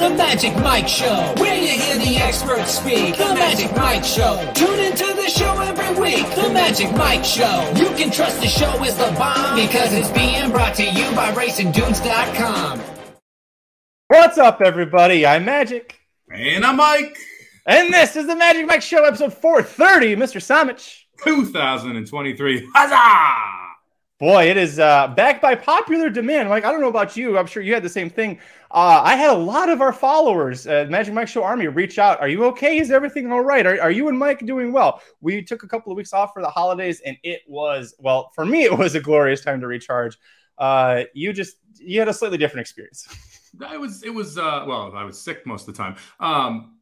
The Magic Mike Show, where you hear the experts speak. The Magic Mike Show. Tune into the show every week. The Magic Mike Show. You can trust the show is the bomb because it's being brought to you by RacingDudes.com. What's up, everybody? I'm Magic. And I'm Mike. And this is the Magic Mike Show, episode 430. Mr. Somich. 2023. Huzzah! Boy, it is uh, back by popular demand. Like, I don't know about you. I'm sure you had the same thing. Uh, I had a lot of our followers, uh, Magic Mike Show Army, reach out. Are you okay? Is everything all right? Are, are you and Mike doing well? We took a couple of weeks off for the holidays, and it was, well, for me, it was a glorious time to recharge. Uh, you just, you had a slightly different experience. I was, it was, uh, well, I was sick most of the time. Um,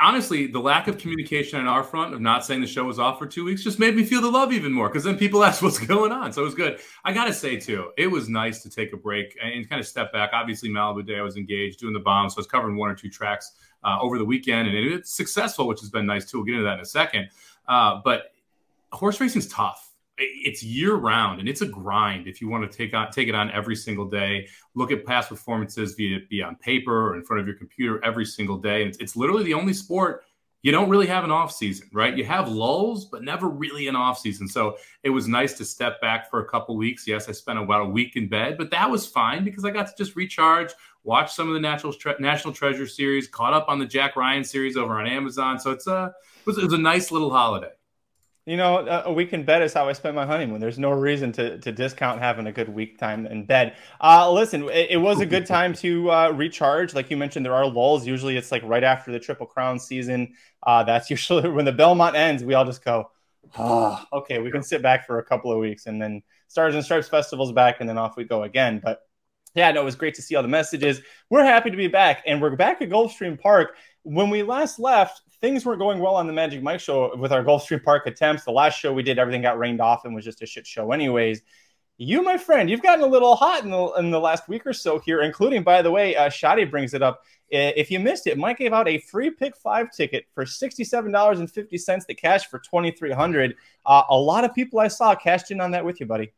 honestly, the lack of communication on our front of not saying the show was off for two weeks just made me feel the love even more because then people asked what's going on. So it was good. I got to say, too, it was nice to take a break and kind of step back. Obviously, Malibu Day, I was engaged doing the bomb. So I was covering one or two tracks uh, over the weekend and it's successful, which has been nice, too. We'll get into that in a second. Uh, but horse racing is tough it's year round and it's a grind if you want to take on take it on every single day. Look at past performances be it be on paper or in front of your computer every single day and it's, it's literally the only sport you don't really have an off season right? You have lulls but never really an off season. So it was nice to step back for a couple weeks. Yes i spent about a week in bed but that was fine because i got to just recharge watch some of the national tre- national treasure series caught up on the jack ryan series over on amazon. So it's a it was, it was a nice little holiday you know, a week in bed is how I spent my honeymoon. There's no reason to, to discount having a good week time in bed. Uh, listen, it, it was a good time to uh, recharge. Like you mentioned, there are lulls. Usually it's like right after the Triple Crown season. Uh, that's usually when the Belmont ends, we all just go, oh, okay, we can sit back for a couple of weeks. And then Stars and Stripes Festival's back, and then off we go again. But yeah, no, it was great to see all the messages. We're happy to be back, and we're back at Gulfstream Park. When we last left, things weren't going well on the Magic Mike show with our Gulfstream Park attempts. The last show we did, everything got rained off and was just a shit show, anyways. You, my friend, you've gotten a little hot in the, in the last week or so here, including, by the way, uh, brings it up. If you missed it, Mike gave out a free pick five ticket for $67.50 that cash for 2300 uh, A lot of people I saw cashed in on that with you, buddy.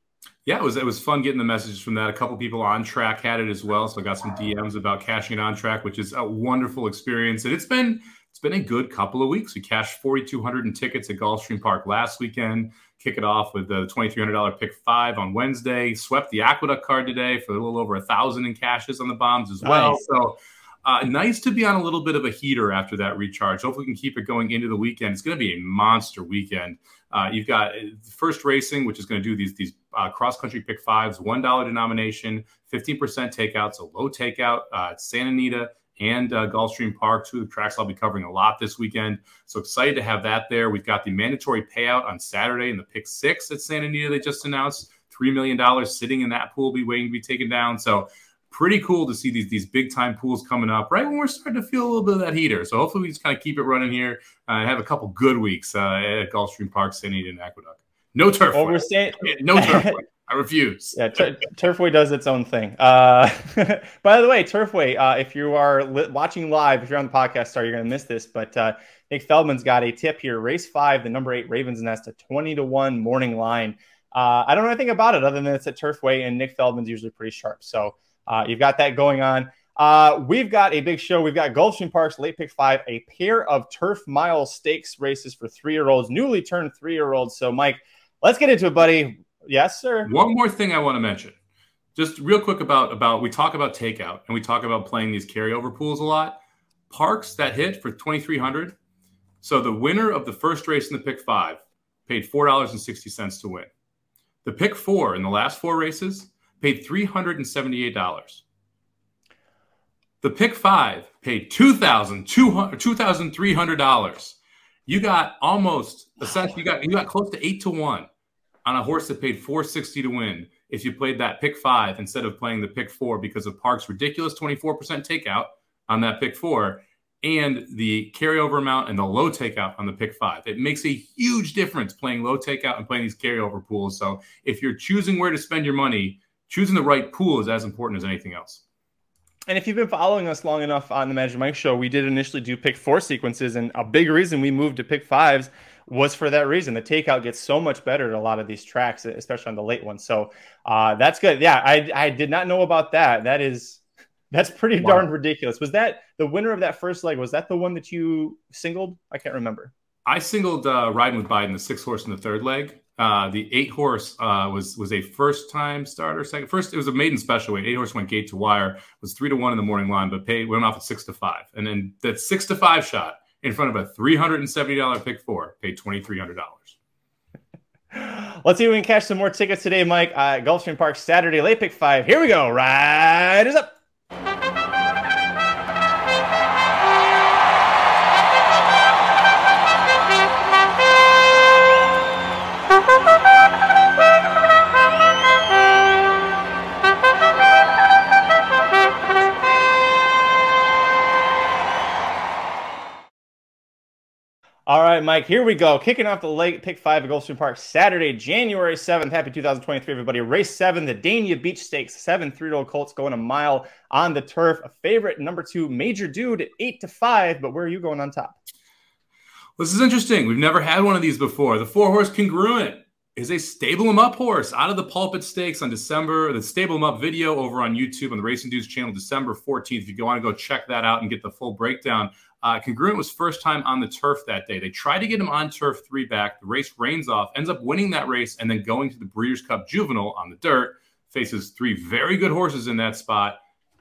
Yeah, it was it was fun getting the messages from that. A couple people on track had it as well, so I got some DMs about cashing it on track, which is a wonderful experience. And it's been it's been a good couple of weeks. We cashed 4,200 in tickets at Gulfstream Park last weekend. Kick it off with the $2,300 pick five on Wednesday. Swept the Aqueduct card today for a little over a thousand in cashes on the bombs as well. Nice. So uh, nice to be on a little bit of a heater after that recharge. Hopefully, we can keep it going into the weekend. It's going to be a monster weekend. Uh, you've got uh, first racing, which is going to do these these uh, cross country pick fives, one dollar denomination, fifteen percent takeout, so low takeout. Uh, Santa Anita and uh, Gulfstream Park, two of the tracks I'll be covering a lot this weekend. So excited to have that there. We've got the mandatory payout on Saturday in the pick six at Santa Anita. They just announced $3 million sitting in that pool, be waiting to be taken down. So pretty cool to see these these big time pools coming up right when we're starting to feel a little bit of that heater. So hopefully we just kind of keep it running here uh, and have a couple good weeks uh, at Gulfstream Park, Santa Anita, and Aqueduct. No turf. Overstate. no turf. I refuse. Yeah, Tur- Turfway does its own thing. Uh, by the way, Turfway, uh, if you are li- watching live, if you're on the podcast, sorry, you're going to miss this, but uh, Nick Feldman's got a tip here. Race five, the number eight Ravens Nest, a 20 to 1 morning line. Uh, I don't know anything about it other than it's at Turfway, and Nick Feldman's usually pretty sharp. So uh, you've got that going on. Uh, we've got a big show. We've got Gulfstream Park's late pick five, a pair of turf mile stakes races for three year olds, newly turned three year olds. So, Mike, let's get into it, buddy. Yes, sir. One more thing I want to mention, just real quick about about we talk about takeout and we talk about playing these carryover pools a lot. Parx that hit for twenty three hundred. So the winner of the first race in the pick five paid four dollars and sixty cents to win. The pick four in the last four races paid three hundred and seventy eight dollars. The pick five paid two thousand two hundred two thousand three hundred dollars. You got almost you got you got close to eight to one on a horse that paid 460 to win if you played that pick five instead of playing the pick four because of Parx ridiculous 24% takeout on that pick four and the carryover amount and the low takeout on the pick five. It makes a huge difference playing low takeout and playing these carryover pools. So if you're choosing where to spend your money, choosing the right pool is as important as anything else. And if you've been following us long enough on the Magic Mike show, we did initially do pick four sequences, and a big reason we moved to pick fives was for that reason. The takeout gets so much better at a lot of these tracks, especially on the late ones. So uh, that's good. Yeah, I, I did not know about that. That is That's pretty wow. darn ridiculous. Was that the winner of that first leg? Was that the one that you singled? I can't remember. I singled uh, riding with Biden, the six horse in the third leg. Uh, the eight horse uh, was was a first time starter. Second, first it was a maiden special weight. Eight horse went gate to wire. Was three to one in the morning line, but paid went off at six to five. And then that six to five shot in front of a three hundred and seventy dollar pick four paid twenty three hundred dollars. Let's see if we can catch some more tickets today, Mike. Uh, Gulfstream Park Saturday late pick five. Here we go. Riders up. Right, Mike, here we go. Kicking off the late pick five at Gulfstream Park Saturday, January 7th. Happy 2023, everybody. Race seven, the Dania Beach Stakes, seven three year old Colts going a mile on the turf. A favorite, number two, Major Dude eight to five. But where are you going on top? This is interesting. We've never had one of these before. The four horse congruent is a stable him up horse out of the pulpit stakes on December. The stable him up video over on YouTube on the Racing Dudes channel, December 14th. If you want to go check that out and get the full breakdown. Uh, Congruent was first time on the turf that day. They tried to get him on turf three back. The race rains off, ends up winning that race, and then going to the Breeders' Cup Juvenile on the dirt. Faces three very good horses in that spot.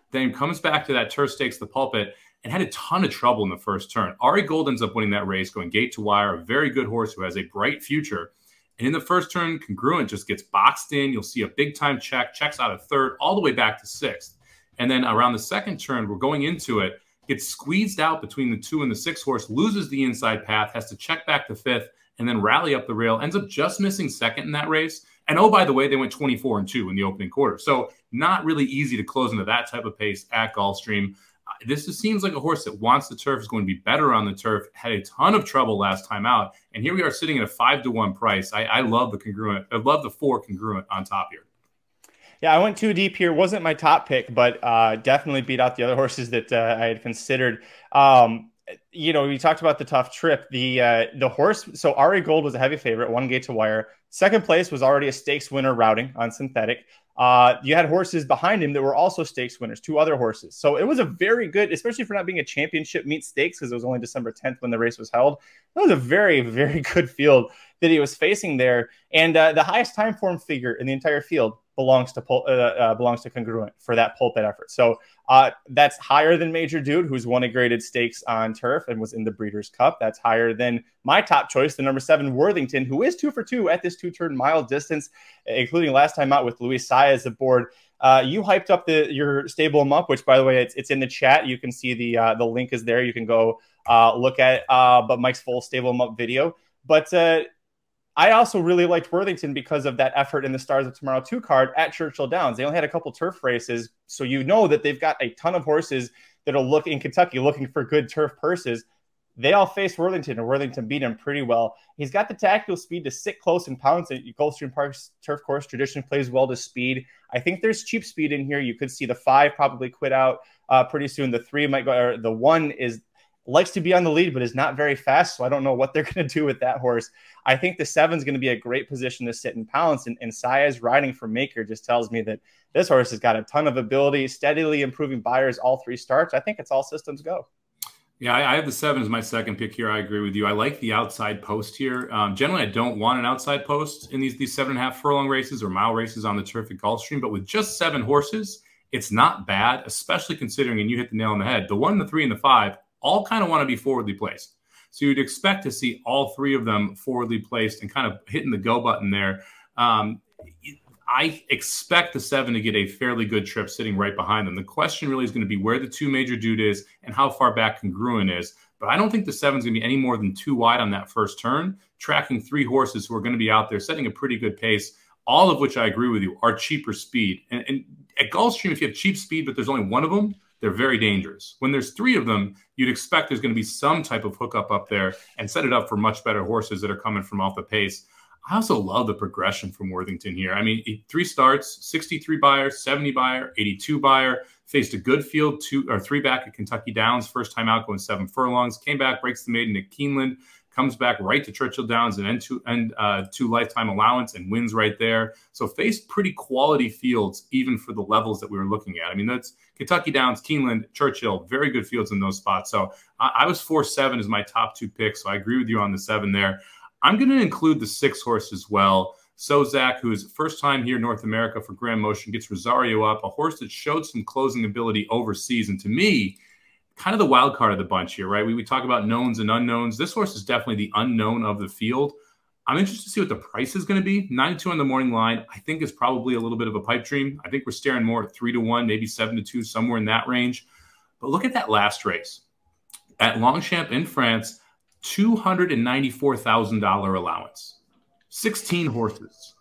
Then comes back to that turf stakes, the pulpit, and had a ton of trouble in the first turn. Ari Gold ends up winning that race, going gate to wire, a very good horse who has a bright future. And in the first turn, Congruent just gets boxed in. You'll see a big time check, checks out of third, all the way back to sixth. And then around the second turn, we're going into it gets squeezed out between the two and the six horse, loses the inside path, has to check back to fifth, and then rally up the rail, ends up just missing second in that race. And oh, by the way, they went 24 and 2 in the opening quarter. So not really easy to close into that type of pace at Gulfstream. Uh, this just seems like a horse that wants the turf, is going to be better on the turf, had a ton of trouble last time out. And here we are sitting at a five to one price. I, I love the congruent, I love the four congruent on top here. Yeah, I went too deep here. wasn't my top pick, but uh, definitely beat out the other horses that uh, I had considered. Um, you know, we talked about the tough trip. The uh, the horse. So Ari Gold was a heavy favorite, one gate to wire. Second place was already a stakes winner routing on synthetic. Uh, you had horses behind him that were also stakes winners, two other horses. So it was a very good, especially for not being a championship meet stakes, because it was only December 10th when the race was held. That was a very, very good field that he was facing there. And uh, the highest time form figure in the entire field belongs to uh, uh, belongs to congruent for that pulpit effort. So uh, that's higher than Major Dude, who's won a graded stakes on turf and was in the Breeders' Cup. That's higher than my top choice, the number seven Worthington, who is two for two at this two turn mile distance, including last time out with Luis Saez aboard. Uh, you hyped up the your stable him up, which by the way, it's, it's in the chat. You can see the uh, the link is there. You can go uh, look at uh, but Mike's full stable him up video. But uh, I also really liked Worthington because of that effort in the Stars of Tomorrow 2 card at Churchill Downs. They only had a couple turf races, so you know that they've got a ton of horses that'll look in Kentucky looking for good turf purses. They all faced Worthington, and Worthington beat him pretty well. He's got the tactical speed to sit close and pounce. At Gulfstream Park's turf course tradition plays well to speed. I think there's cheap speed in here. You could see the five probably quit out uh, pretty soon. The three might go, or the one is likes to be on the lead, but is not very fast. So I don't know what they're going to do with that horse. I think the seven is going to be a great position to sit and pounce. And, and Saez riding for Maker just tells me that this horse has got a ton of ability, steadily improving Beyers all three starts. I think it's all systems go. Yeah, I, I have the seven as my second pick here. I agree with you. I like the outside post here. Um, generally, I don't want an outside post in these these seven and a half furlong races or mile races on the terrific Gulfstream. But with just seven horses, it's not bad, especially considering, and you hit the nail on the head. The one, the three, and the five all kind of want to be forwardly placed. So you'd expect to see all three of them forwardly placed and kind of hitting the go button there. Um, I expect the seven to get a fairly good trip sitting right behind them. The question really is going to be where the two major dude is and how far back congruent is. But I don't think the seven's going to be any more than two wide on that first turn, tracking three horses who are going to be out there setting a pretty good pace, all of which I agree with you are cheaper speed. And, and at Gulfstream, if you have cheap speed, but there's only one of them, they're very dangerous. When there's three of them, you'd expect there's going to be some type of hookup up there and set it up for much better horses that are coming from off the pace. I also love the progression from Worthington here. I mean, three starts, 63 Beyer, 70 Beyer, 82 Beyer, faced a good field, two or three back at Kentucky Downs, first time out going seven furlongs, came back, breaks the maiden at Keeneland, comes back right to Churchill Downs and end two, end, uh, two lifetime allowance and wins right there. So faced pretty quality fields, even for the levels that we were looking at. I mean, that's Kentucky Downs, Keeneland, Churchill, very good fields in those spots. So I, I was four seven as my top two picks. So I agree with you on the seven there. I'm going to include the six horse as well. Suzak, who is first time here in North America for Graham Motion, gets Rosario up, a horse that showed some closing ability overseas. And to me, kind of the wild card of the bunch here, right? We, we talk about knowns and unknowns. This horse is definitely the unknown of the field. I'm interested to see what the price is going to be. 92 on the morning line, I think is probably a little bit of a pipe dream. I think we're staring more at three to one, maybe seven to two, somewhere in that range. But look at that last race at Longchamp in France, $294,000 allowance, 16 horses.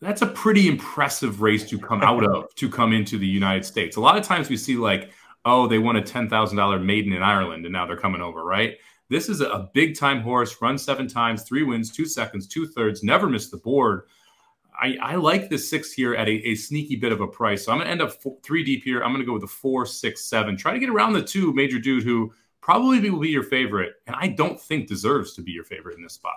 That's a pretty impressive race to come out of to come into the United States. A lot of times we see like oh, they won a $10,000 maiden in Ireland and now they're coming over, right? This is a big time horse, run seven times, three wins, two seconds, two thirds, never missed the board. I, I like the six here at a, a, sneaky bit of a price. So I'm going to end up four, three deep here. I'm going to go with a four, six, seven. Try to get around the two major dude who probably will be your favorite. And I don't think deserves to be your favorite in this spot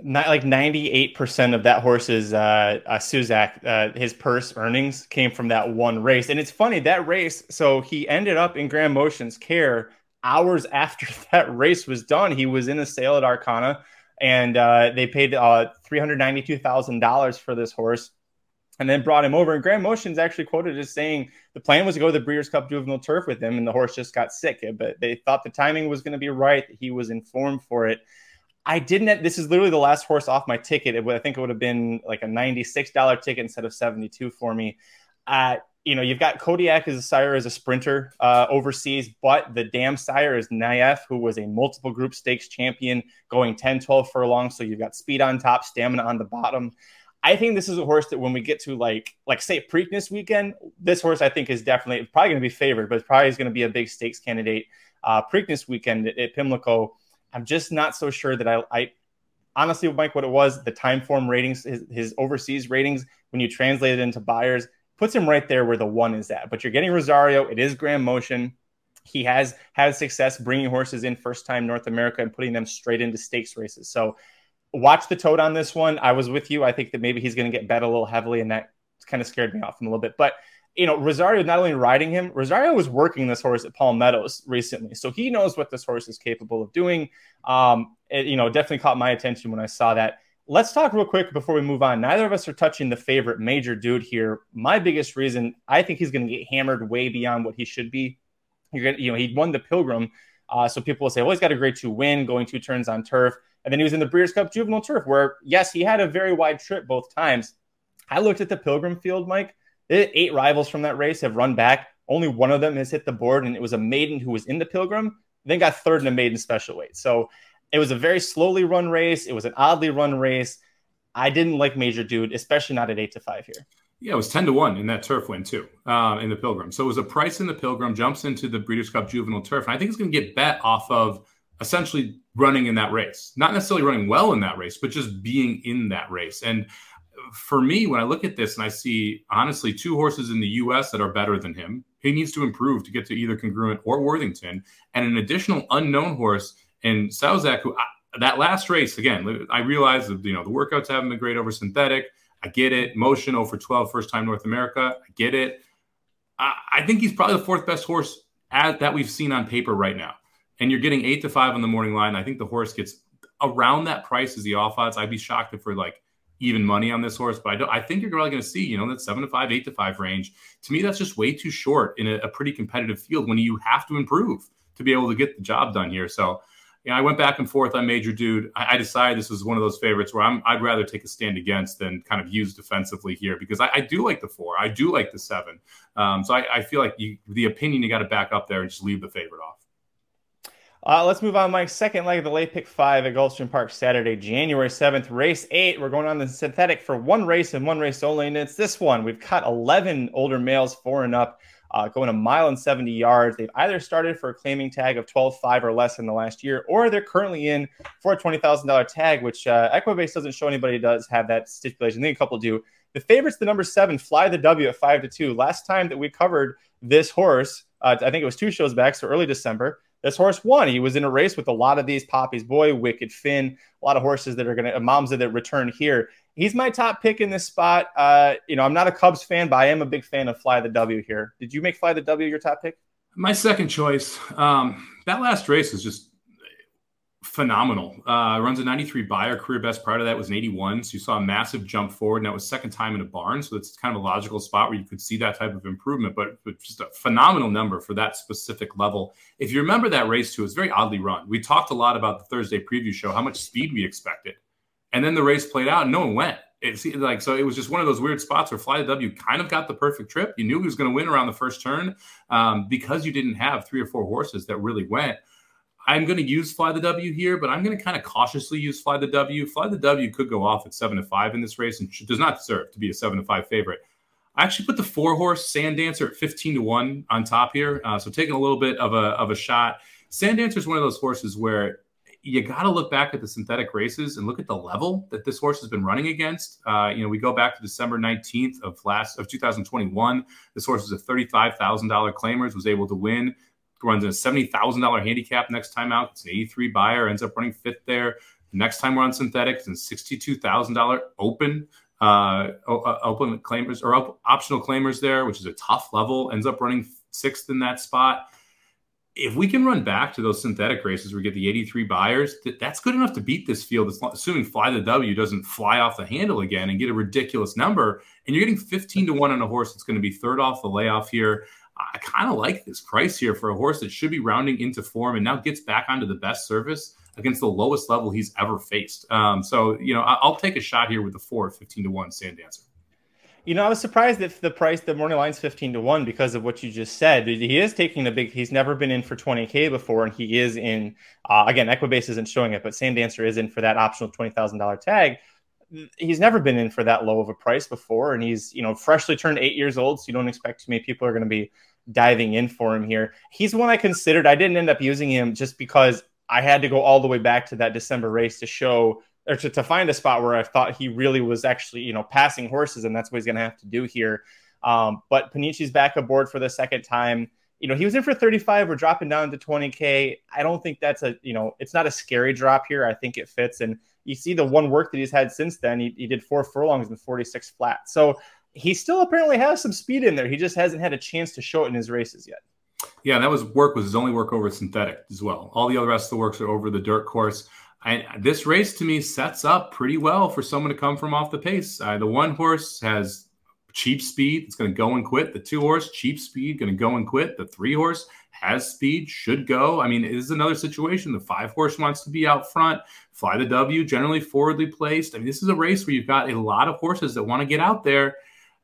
not like 98% of that horse's uh, uh Suzak, uh, his purse earnings came from that one race. And it's funny that race. So he ended up in Graham Motion's care hours after that race was done. He was in a sale at Arqana and uh, they paid uh, $392,000 for this horse and then brought him over. And Graham Motion's actually quoted as saying the plan was to go to the Breeders' Cup Juvenile Turf with him, and the horse just got sick. But they thought the timing was going to be right. He was informed for it. I didn't. This is literally the last horse off my ticket. It would, I think it would have been like a ninety-six dollar ticket instead of seventy-two for me. Uh, you know, you've got Kodiac as a sire as a sprinter uh, overseas, but the dam sire is Nayef, who was a multiple group stakes champion going 10, 12 furlongs. So you've got speed on top, stamina on the bottom. I think this is a horse that when we get to like, like say Preakness weekend, this horse I think is definitely probably going to be favored, but it's probably going to be a big stakes candidate. Uh, Preakness weekend at, at Pimlico I'm just not so sure that I, I honestly, Mike, what it was, the time form ratings, his, his, overseas ratings, when you translate it into Beyers, puts him right there where the one is at. But you're getting Rosario. It is Graham Motion. He has had success bringing horses in first time North America and putting them straight into stakes races. So watch the tote on this one. I was with you. I think that maybe he's going to get bet a little heavily, and that kind of scared me off him a little bit. But you know, Rosario not only riding him, Rosario was working this horse at Palm Meadows recently, so he knows what this horse is capable of doing. Um, it, you know, definitely caught my attention when I saw that. Let's talk real quick before we move on. Neither of us are touching the favorite major dude here. My biggest reason, I think he's going to get hammered way beyond what he should be. You're gonna, you know, he won the Pilgrim, uh, so people will say, "Well, he's got a great two win, going two turns on turf," and then he was in the Breeders' Cup Juvenile Turf, where yes, he had a very wide trip both times. I looked at the Pilgrim field, Mike Eight rivals from that race have run back. Only one of them has hit the board, and it was a maiden who was in the Pilgrim, then got third in a maiden special weight. So it was a very slowly run race. It was an oddly run race. I didn't like Major Dude, especially not at eight to five here. Yeah, it was 10 to 1 in that turf win, too, uh, in the Pilgrim. So it was a price in the Pilgrim, jumps into the Breeders' Cup Juvenile Turf. And I think it's going to get bet off of essentially running in that race. Not necessarily running well in that race, but just being in that race. And for me, when I look at this and I see honestly two horses in the U.S. that are better than him, he needs to improve to get to either Congruent or Worthington, and an additional unknown horse in Sauzak, who I, that last race again, I realize that you know the workouts haven't been great over synthetic. I get it. Motion over 12, first time North America. I get it. I, I think he's probably the fourth best horse at, that we've seen on paper right now. And you're getting eight to five on the morning line. I think the horse gets around that price as the off odds. I'd be shocked if we're like even money on this horse, but I don't. I think you're probably going to see, you know, that seven to five, eight to five range. To me, that's just way too short in a, a, pretty competitive field when you have to improve to be able to get the job done here. So, you know, I went back and forth on Major Dude. I, I decided this was one of those favorites where I'm, I'd rather take a stand against than kind of use defensively here because I, I do like the four, I do like the seven. Um, so I, I feel like you, the opinion you got to back up there and just leave the favorite off. Uh, let's move on, Mike. Second leg of the late pick five at Gulfstream Park, Saturday, January 7th, race eight. We're going on the synthetic for one race and one race only, and it's this one. We've got 11 older males, four and up, uh, going a mile and 70 yards. They've either started for a claiming tag of 12.5 or less in the last year, or they're currently in for a $20,000 tag, which uh, Equibase doesn't show anybody does have that stipulation. I think a couple do. The favorites, the number seven, fly the W at five to two. Last time that we covered this horse, uh, I think it was two shows back, so early December. This horse won. He was in a race with a lot of these Poppy's Boy, Wicked Finn, a lot of horses that are going to, Momza that return here. He's my top pick in this spot. Uh, you know, I'm not a Cubs fan, but I am a big fan of Fly the W here. Did you make Fly the W your top pick? My second choice. Um, that last race is just phenomenal. Uh, runs a 93 Beyer, career best prior to that was an 81. So you saw a massive jump forward, and that was second time in a barn. So it's kind of a logical spot where you could see that type of improvement, but, but just a phenomenal number for that specific level. If you remember that race too, it was very oddly run. We talked a lot about the Thursday preview show, how much speed we expected. And then the race played out and no one went. It's like so it was just one of those weird spots where Fly the W kind of got the perfect trip. You knew he was going to win around the first turn um, because you didn't have three or four horses that really went. I'm going to use Fly the W here, but I'm going to kind of cautiously use Fly the W. Fly the W could go off at seven to five in this race and does not deserve to be a seven to five favorite. I actually put the four horse Sand Dancer at 15 to one on top here. Uh, so taking a little bit of a, of a shot. Sand Dancer is one of those horses where you got to look back at the synthetic races and look at the level that this horse has been running against. Uh, you know, we go back to December 19th of last of 2021. This horse was a $35,000 claimers, was able to win runs a $70,000 handicap next time out. It's an 83 Beyer, ends up running fifth there. The next time we're on synthetics, and $62,000 open uh, uh, open claimers or op- optional claimers there, which is a tough level, ends up running sixth in that spot. If we can run back to those synthetic races we get the 83 Beyers, that's good enough to beat this field, assuming Fly the W doesn't fly off the handle again and get a ridiculous number. And you're getting 15 to 1 on a horse that's going to be third off the layoff here. I kind of like this price here for a horse that should be rounding into form and now gets back onto the best surface against the lowest level he's ever faced. Um, so, you know, I'll take a shot here with the four, 15 to 1 Sand Dancer. You know, I was surprised if the price, the morning line's 15 to 1 because of what you just said. He is taking a big, he's never been in for 20K before, and he is in, uh, again, Equibase isn't showing it, but Sand Dancer is in for that optional $20,000 tag he's never been in for that low of a price before and he's you know freshly turned eight years old so you don't expect too many people are going to be diving in for him here. He's one I considered. I didn't end up using him just because I had to go all the way back to that December race to show or to, to find a spot where I thought he really was actually, you know, passing horses, and that's what he's going to have to do here. Um, but Panici's back aboard for the second time. You know, he was in for 35. We're dropping down to 20K. I don't think that's a, you know, it's not a scary drop here. I think it fits. And you see the one work that he's had since then. He, he did four furlongs and 46 flat. So he still apparently has some speed in there. He just hasn't had a chance to show it in his races yet. Yeah, that was work was his only work over synthetic as well. All the other rest of the works are over the dirt course. I, this race to me sets up pretty well for someone to come from off the pace. Uh, the one horse has cheap speed; it's going to go and quit. The two horse cheap speed, going to go and quit. The three horse has speed, should go. I mean, it is another situation. The five horse wants to be out front. Fly the W, generally forwardly placed. I mean, this is a race where you've got a lot of horses that want to get out there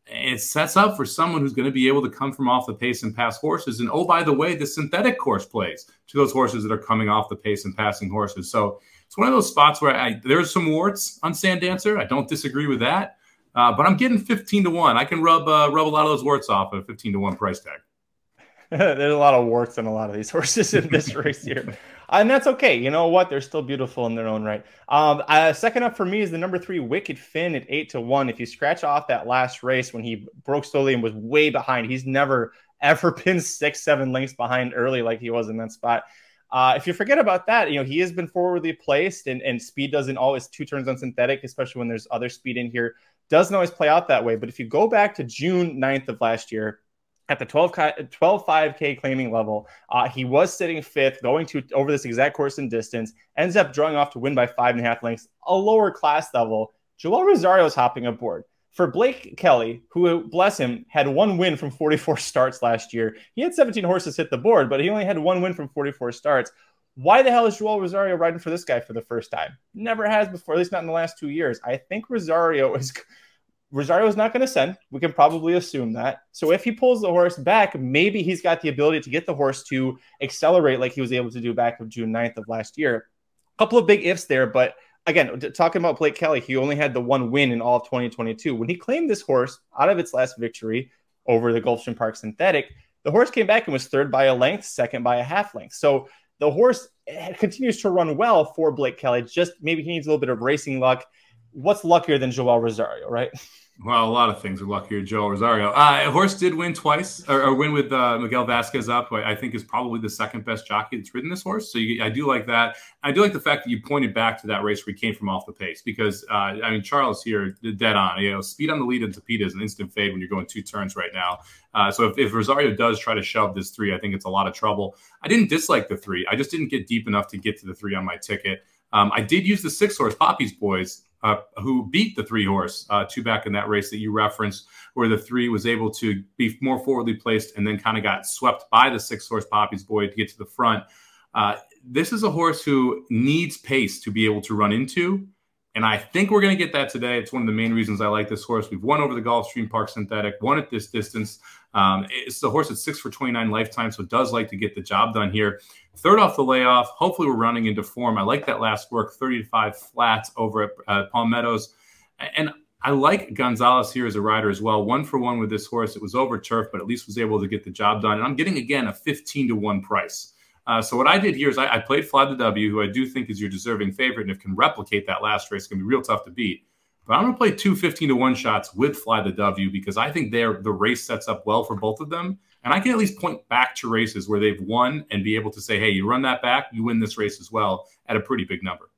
it sets up for someone who's going to be able to come from off the pace and pass horses. And oh, by the way, the synthetic course plays to those horses that are coming off the pace and passing horses. So it's one of those spots where I, there's some warts on Sand Dancer. I don't disagree with that, uh, but I'm getting 15 to one. I can rub uh, rub a lot of those warts off at a 15 to one price tag. There's a lot of warts on a lot of these horses in this race here. And that's okay. You know what? They're still beautiful in their own right. Um, uh, second up for me is the number three Wicked Finn at eight to one. If you scratch off that last race when he broke slowly and was way behind, he's never ever been six, seven lengths behind early like he was in that spot. Uh, if you forget about that, you know, he has been forwardly placed and, and speed doesn't always two turns on synthetic, especially when there's other speed in here, doesn't always play out that way. But if you go back to June 9th of last year, at the 12, 12 5K claiming level. Uh, he was sitting fifth, going to over this exact course and distance, ends up drawing off to win by five and a half lengths, a lower class level. Joel Rosario is hopping aboard. For Blake Kelly, who, bless him, had one win from 44 starts last year, he had 17 horses hit the board, but he only had one win from 44 starts. Why the hell is Joel Rosario riding for this guy for the first time? Never has before, at least not in the last two years. I think Rosario is Rosario is not going to send. We can probably assume that. So if he pulls the horse back, maybe he's got the ability to get the horse to accelerate like he was able to do back of June 9th of last year. A couple of big ifs there, but again, talking about Blake Kelly, he only had the one win in all of 2022. When he claimed this horse out of its last victory over the Gulfstream Park Synthetic, the horse came back and was third by a length, second by a half length. So the horse eh, continues to run well for Blake Kelly. Just maybe he needs a little bit of racing luck. What's luckier than Joel Rosario, right? Well, a lot of things are luckier, Joe Rosario. Uh, a horse did win twice, or, or win with uh, Miguel Vasquez up, who I think is probably the second best jockey that's ridden this horse. So you, I do like that. I do like the fact that you pointed back to that race where he came from off the pace, because uh, I mean Charles here dead on. You know, speed on the lead in Tapeta is an instant fade when you're going two turns right now. Uh, so if, if Rosario does try to shove this three, I think it's a lot of trouble. I didn't dislike the three. I just didn't get deep enough to get to the three on my ticket. Um, I did use the six horse Poppy's Boys uh, who beat the three horse uh, two back in that race that you referenced, where the three was able to be more forwardly placed and then kind of got swept by the six horse Poppy's Boy to get to the front. Uh, this is a horse who needs pace to be able to run into. And I think we're going to get that today. It's one of the main reasons I like this horse. We've won over the Gulfstream Park Synthetic, won at this distance. Um, it's the horse at six for 29 lifetime, so does like to get the job done here. Third off the layoff. Hopefully, we're running into form. I like that last work, 35 flats over at uh, Palm Meadows. And I like Gonzalez here as a rider as well. One for one with this horse. It was over turf, but at least was able to get the job done. And I'm getting, again, a 15 to 1 price. Uh, so what I did here is I, I, played Fly the W, who I do think is your deserving favorite, and if can replicate that last race, it's going to be real tough to beat. But I'm going to play two 15 to 1 shots with Fly the W because I think they're, the race sets up well for both of them. And I can at least point back to races where they've won and be able to say, hey, you run that back, you win this race as well at a pretty big number.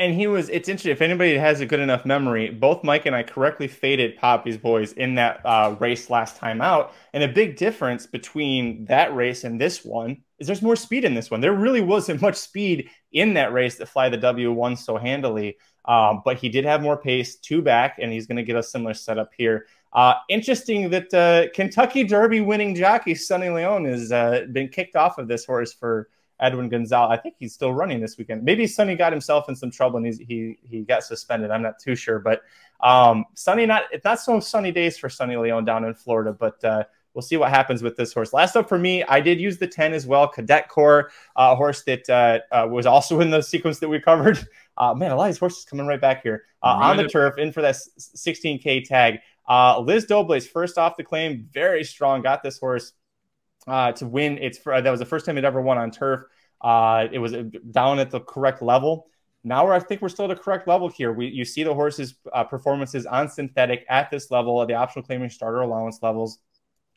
And he was, it's interesting. If anybody has a good enough memory, both Mike and I correctly faded Poppy's boys in that uh, race last time out. And a big difference between that race and this one is there's more speed in this one. There really wasn't much speed in that race that Fly the W won so handily. Um, but he did have more pace, two back, and he's going to get a similar setup here. Uh, interesting that uh, Kentucky Derby winning jockey Sonny Leon has uh, been kicked off of this horse for Edwin Gonzalez. I think he's still running this weekend. Maybe Sonny got himself in some trouble and he he got suspended. I'm not too sure, but um, Sonny not it's not so sunny days for Sonny Leon down in Florida, but uh, we'll see what happens with this horse. Last up for me, I did use the 10 as well, Cadet Corps, a uh, horse that uh, uh, was also in the sequence that we covered. Uh, man, a lot of these horses coming right back here uh, right. on the turf, in for that 16K tag. Uh, Liz Dobles, first off the claim, very strong, got this horse to win. It's for, that was the first time it ever won on turf. it was down at the correct level. Now we're, I think we're still at the correct level here. We you see the horse's performances on synthetic at this level, at the optional claiming starter allowance levels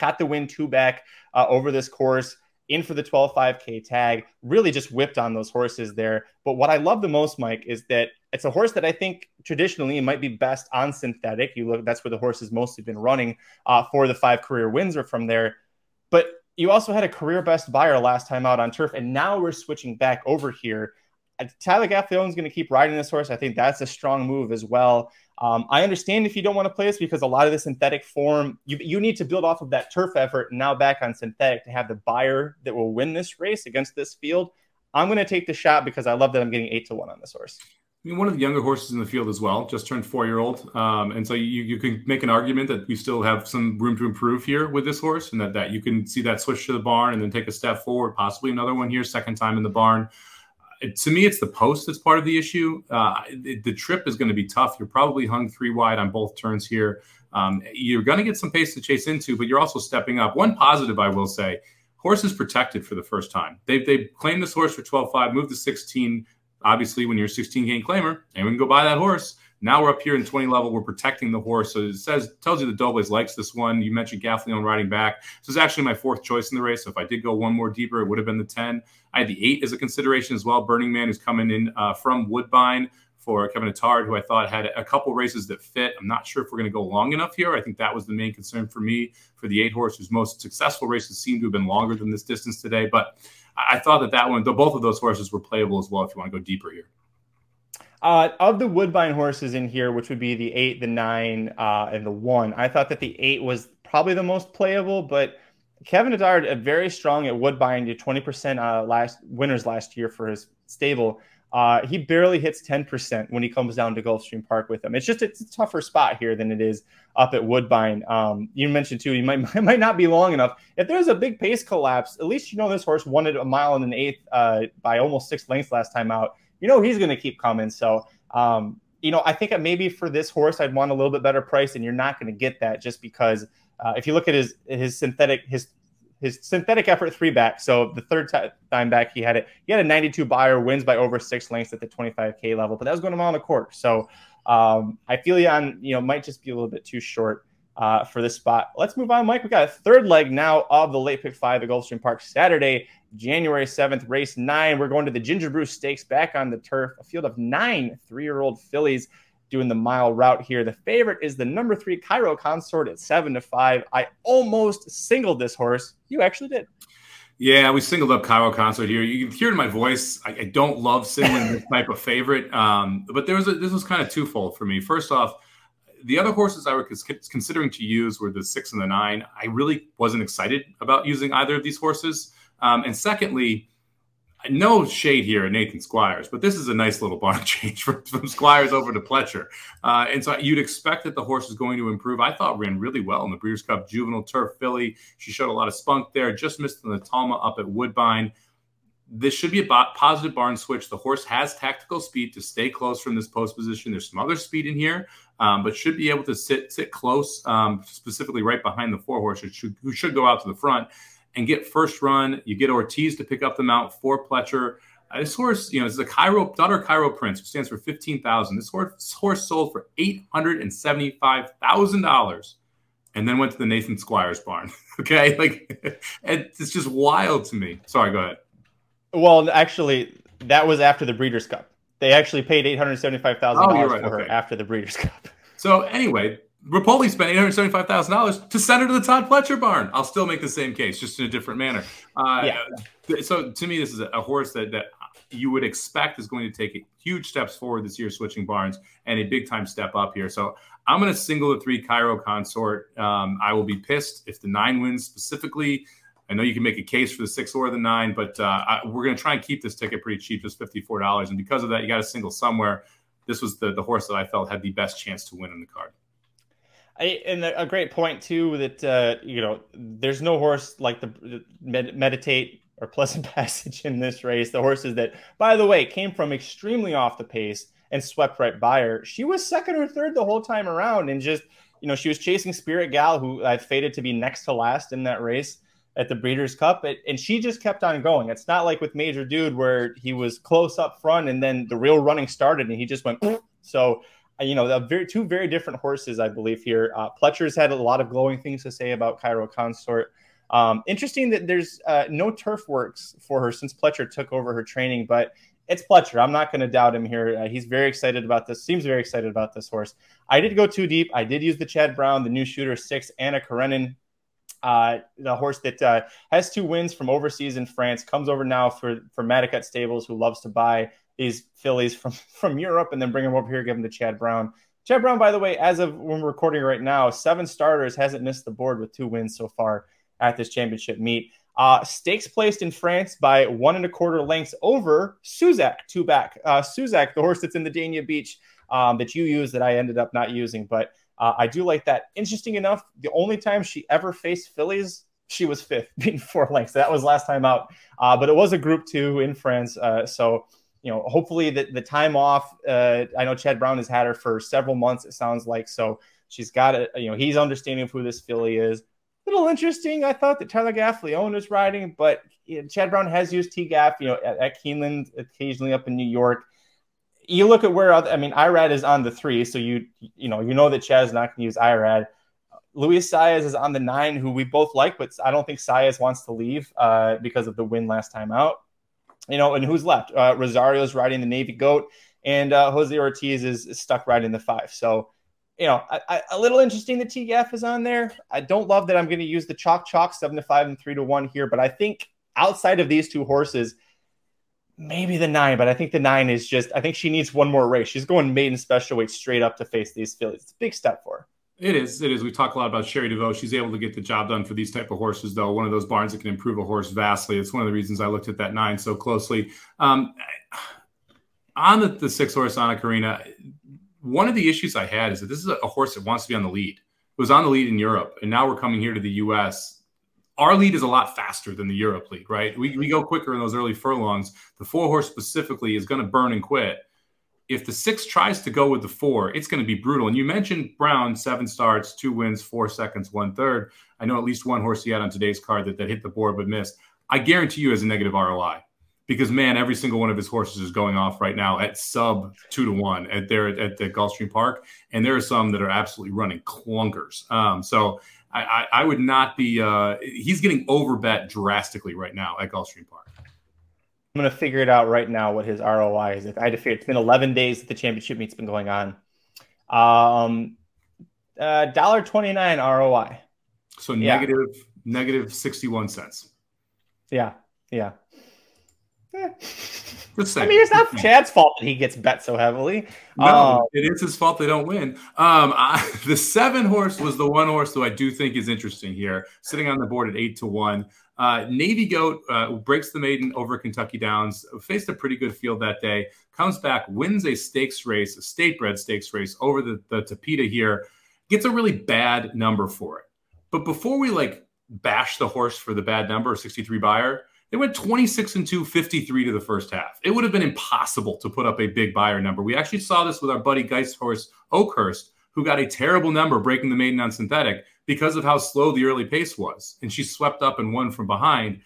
got the win two back uh, over this course in for the 12 5k tag really just whipped on those horses there but what i love the most mike is that it's a horse that i think traditionally might be best on synthetic you look that's where the horse has mostly been running uh, for the five career wins are from there but you also had a career best Beyer last time out on turf and now we're switching back over here Tyler Gaffalione is going to keep riding this horse. I think that's a strong move as well. Um, I understand if you don't want to play this because a lot of the synthetic form, you, you need to build off of that turf effort now back on synthetic to have the Beyer that will win this race against this field. I'm going to take the shot because I love that I'm getting eight to one on this horse. I mean, one of the younger horses in the field as well, just turned four year old. Um, and so you, you can make an argument that we still have some room to improve here with this horse and that, that you can see that switch to the barn and then take a step forward, possibly another one here, second time in the barn to me, it's the post that's part of the issue. Uh, it, the trip is going to be tough. You're probably hung three wide on both turns here. Um, you're going to get some pace to chase into, but you're also stepping up. One positive I will say horse is protected for the first time. They've, they've claimed this horse for 12 5, moved to 16. Obviously, when you're a 16 game claimer, anyone can go buy that horse. Now we're up here in 20 level. We're protecting the horse. So it says tells you the Dobles likes this one. You mentioned Gaffalione riding back. This is actually my fourth choice in the race. So if I did go one more deeper, it would have been the 10. I had the eight as a consideration as well. Burning Man, who's coming in uh, from Woodbine for Kevin Attard, who I thought had a couple races that fit. I'm not sure if we're going to go long enough here. I think that was the main concern for me for the eight horse, whose most successful races seem to have been longer than this distance today. But I thought that that one, both of those horses were playable as well if you want to go deeper here. Uh, of the Woodbine horses in here, which would be the eight, the nine, uh, and the one, I thought that the eight was probably the most playable, but Kevin Attard, uh, very strong at Woodbine, did 20% uh, last winners last year for his stable. Uh, he barely hits 10% when he comes down to Gulfstream Park with them. It's just it's a tougher spot here than it is up at Woodbine. Um, you mentioned too, you might might not be long enough. If there's a big pace collapse, at least you know this horse won it a mile and an eighth uh, by almost six lengths last time out you know he's going to keep coming. So, um, you know, I think maybe for this horse, I'd want a little bit better price, and you're not going to get that just because uh, if you look at his his synthetic his his synthetic effort three back. So the third time back, he had it. He had a 92 Beyer wins by over six lengths at the 25k level, but that was going a mile and a quarter. So um, I feel you on, you know, might just be a little bit too short uh, for this spot. Let's move on, Mike. We got a third leg now of the late pick five at Gulfstream Park Saturday, January 7th, race nine. We're going to the Ginger Brew Stakes back on the turf, a field of nine three year old fillies doing the mile route here. The favorite is the number three Cairo Consort at seven to five. I almost singled this horse. You actually did. Yeah, we singled up Cairo Consort here. You can hear in my voice. I, I don't love singling this type of favorite, um, but there was a, this was kind of twofold for me. First off, the other horses I was considering to use were the six and the nine. I really wasn't excited about using either of these horses. Um, and secondly, no shade here at Nathan Squires, but this is a nice little barn change from, from Squires over to Pletcher. Uh, and so you'd expect that the horse is going to improve. I thought ran really well in the Breeders' Cup Juvenile Turf Filly. She showed a lot of spunk there, just missed the Talma up at Woodbine. This should be a positive barn switch. The horse has tactical speed to stay close from this post position. There's some other speed in here, um, but should be able to sit sit close, um, specifically right behind the four horse, who should go out to the front and get first run. You get Ortiz to pick up the mount for Pletcher. Uh, this horse, you know, this is a Cairo daughter Cairo Prince, which stands for fifteen thousand. This horse, this horse sold for eight hundred and seventy five thousand dollars, and then went to the Nathan Squires barn. okay, like it's just wild to me. Sorry, go ahead. Well, actually, that was after the Breeders' Cup. They actually paid eight hundred seventy five thousand oh, dollars right. for okay. her after the Breeders' Cup. So anyway, Repole spent eight hundred seventy-five thousand dollars to send her to the Todd Pletcher barn. I'll still make the same case, just in a different manner. Uh, yeah. So to me, this is a horse that that you would expect is going to take huge steps forward this year, switching barns, and a big time step up here. So I'm going to single the three Cairo Consort. Um, I will be pissed if the nine wins specifically. I know you can make a case for the six or the nine, but uh, I, we're going to try and keep this ticket pretty cheap, just fifty-four dollars. And because of that, you got a single somewhere. This was the the horse that I felt had the best chance to win in the card. I, and a great point too that uh, you know there's no horse like the med- meditate or pleasant passage in this race. The horses that, by the way, came from extremely off the pace and swept right by her. She was second or third the whole time around, and just you know she was chasing Spirit Gal, who I faded to be next to last in that race at the Breeders' Cup, it, and she just kept on going. It's not like with Major Dude where he was close up front and then the real running started and he just went. so you know, very two very different horses, I believe here. Uh, Pletcher's had a lot of glowing things to say about Cairo Consort. Um, interesting that there's uh, no turf works for her since Pletcher took over her training, but it's Pletcher. I'm not going to doubt him here. Uh, he's very excited about this. Seems very excited about this horse. I did go too deep. I did use the Chad Brown, the new shooter six, Anna Karenina. Uh, the horse that uh, has two wins from overseas in France comes over now for for Madaket Stables, who loves to buy these fillies from from Europe and then bring them over here, give them to Chad Brown. Chad Brown, by the way, as of when we're recording right now, seven starters hasn't missed the board with two wins so far at this championship meet. Uh, stakes placed in France by one and a quarter lengths over Suzak, two back. Uh, Suzak, the horse that's in the Dania Beach um, that you use that I ended up not using, but uh, I do like that. Interesting enough, the only time she ever faced fillies, she was fifth, being four lengths. That was last time out, uh, but it was a Group Two in France, uh, so you know, hopefully the, the time off. Uh, I know Chad Brown has had her for several months. It sounds like so. She's got it. You know, he's understanding of who this filly is. A little interesting. I thought that Tyler Gaffalione was riding, but you know, Chad Brown has used T Gaff. You know, at, at Keeneland, occasionally up in New York. You look at where I mean, Irad is on the three, so you you know you know that Chad's not going to use Irad. Luis Saez is on the nine, who we both like, but I don't think Saez wants to leave uh, because of the win last time out. You know, and who's left? Uh, Rosario's riding the Navy Goat, and uh, Jose Ortiz is, is stuck riding the five. So, you know, I, I, a little interesting that TGF is on there. I don't love that I'm going to use the chalk chalk seven to five and three to one here, but I think outside of these two horses, maybe the nine, but I think the nine is just, I think she needs one more race. She's going maiden special weight straight up to face these fillies. It's a big step for her. It is. It is. We talk a lot about Cherie DeVaux. She's able to get the job done for these type of horses, though. One of those barns that can improve a horse vastly. It's one of the reasons I looked at that nine so closely. Um, on the, the six horse Anna Karenina, one of the issues I had is that this is a horse that wants to be on the lead. It was on the lead in Europe, and now we're coming here to the U.S. Our lead is a lot faster than the Europe lead, right? We, we go quicker in those early furlongs. The four horse specifically is going to burn and quit if the six tries to go with the four, it's going to be brutal. And you mentioned Brown, seven starts, two wins, four seconds, one third. I know at least one horse he had on today's card that, that hit the board but missed. I guarantee you has a negative ROI because man, every single one of his horses is going off right now at sub two to one at there at, at the Gulfstream Park, and there are some that are absolutely running clunkers. Um, so I, I, I, would not be. Uh, he's getting overbet drastically right now at Gulfstream Park. I'm gonna figure it out right now what his ROI is. If I had to figure, it's been 11 days that the championship meet's been going on. Um, uh, dollar twenty nine ROI. So negative yeah. negative 61 cents. Yeah, yeah. Eh. Just I mean, it's not Chad's fault that he gets bet so heavily. No, um, it is his fault they don't win. Um, I, the seven horse was the one horse who I do think is interesting here, sitting on the board at eight to one. Uh, Navy Goat uh, breaks the maiden over Kentucky Downs, faced a pretty good field that day, comes back, wins a stakes race, a state bred stakes race over the, the Tapeta here, gets a really bad number for it. But before we like bash the horse for the bad number, 63 Beyer, they went 26 and 2, 53 to the first half. It would have been impossible to put up a big Beyer number. We actually saw this with our buddy Geist horse Oakhurst, who got a terrible number breaking the maiden on synthetic because of how slow the early pace was. And she swept up and won from behind.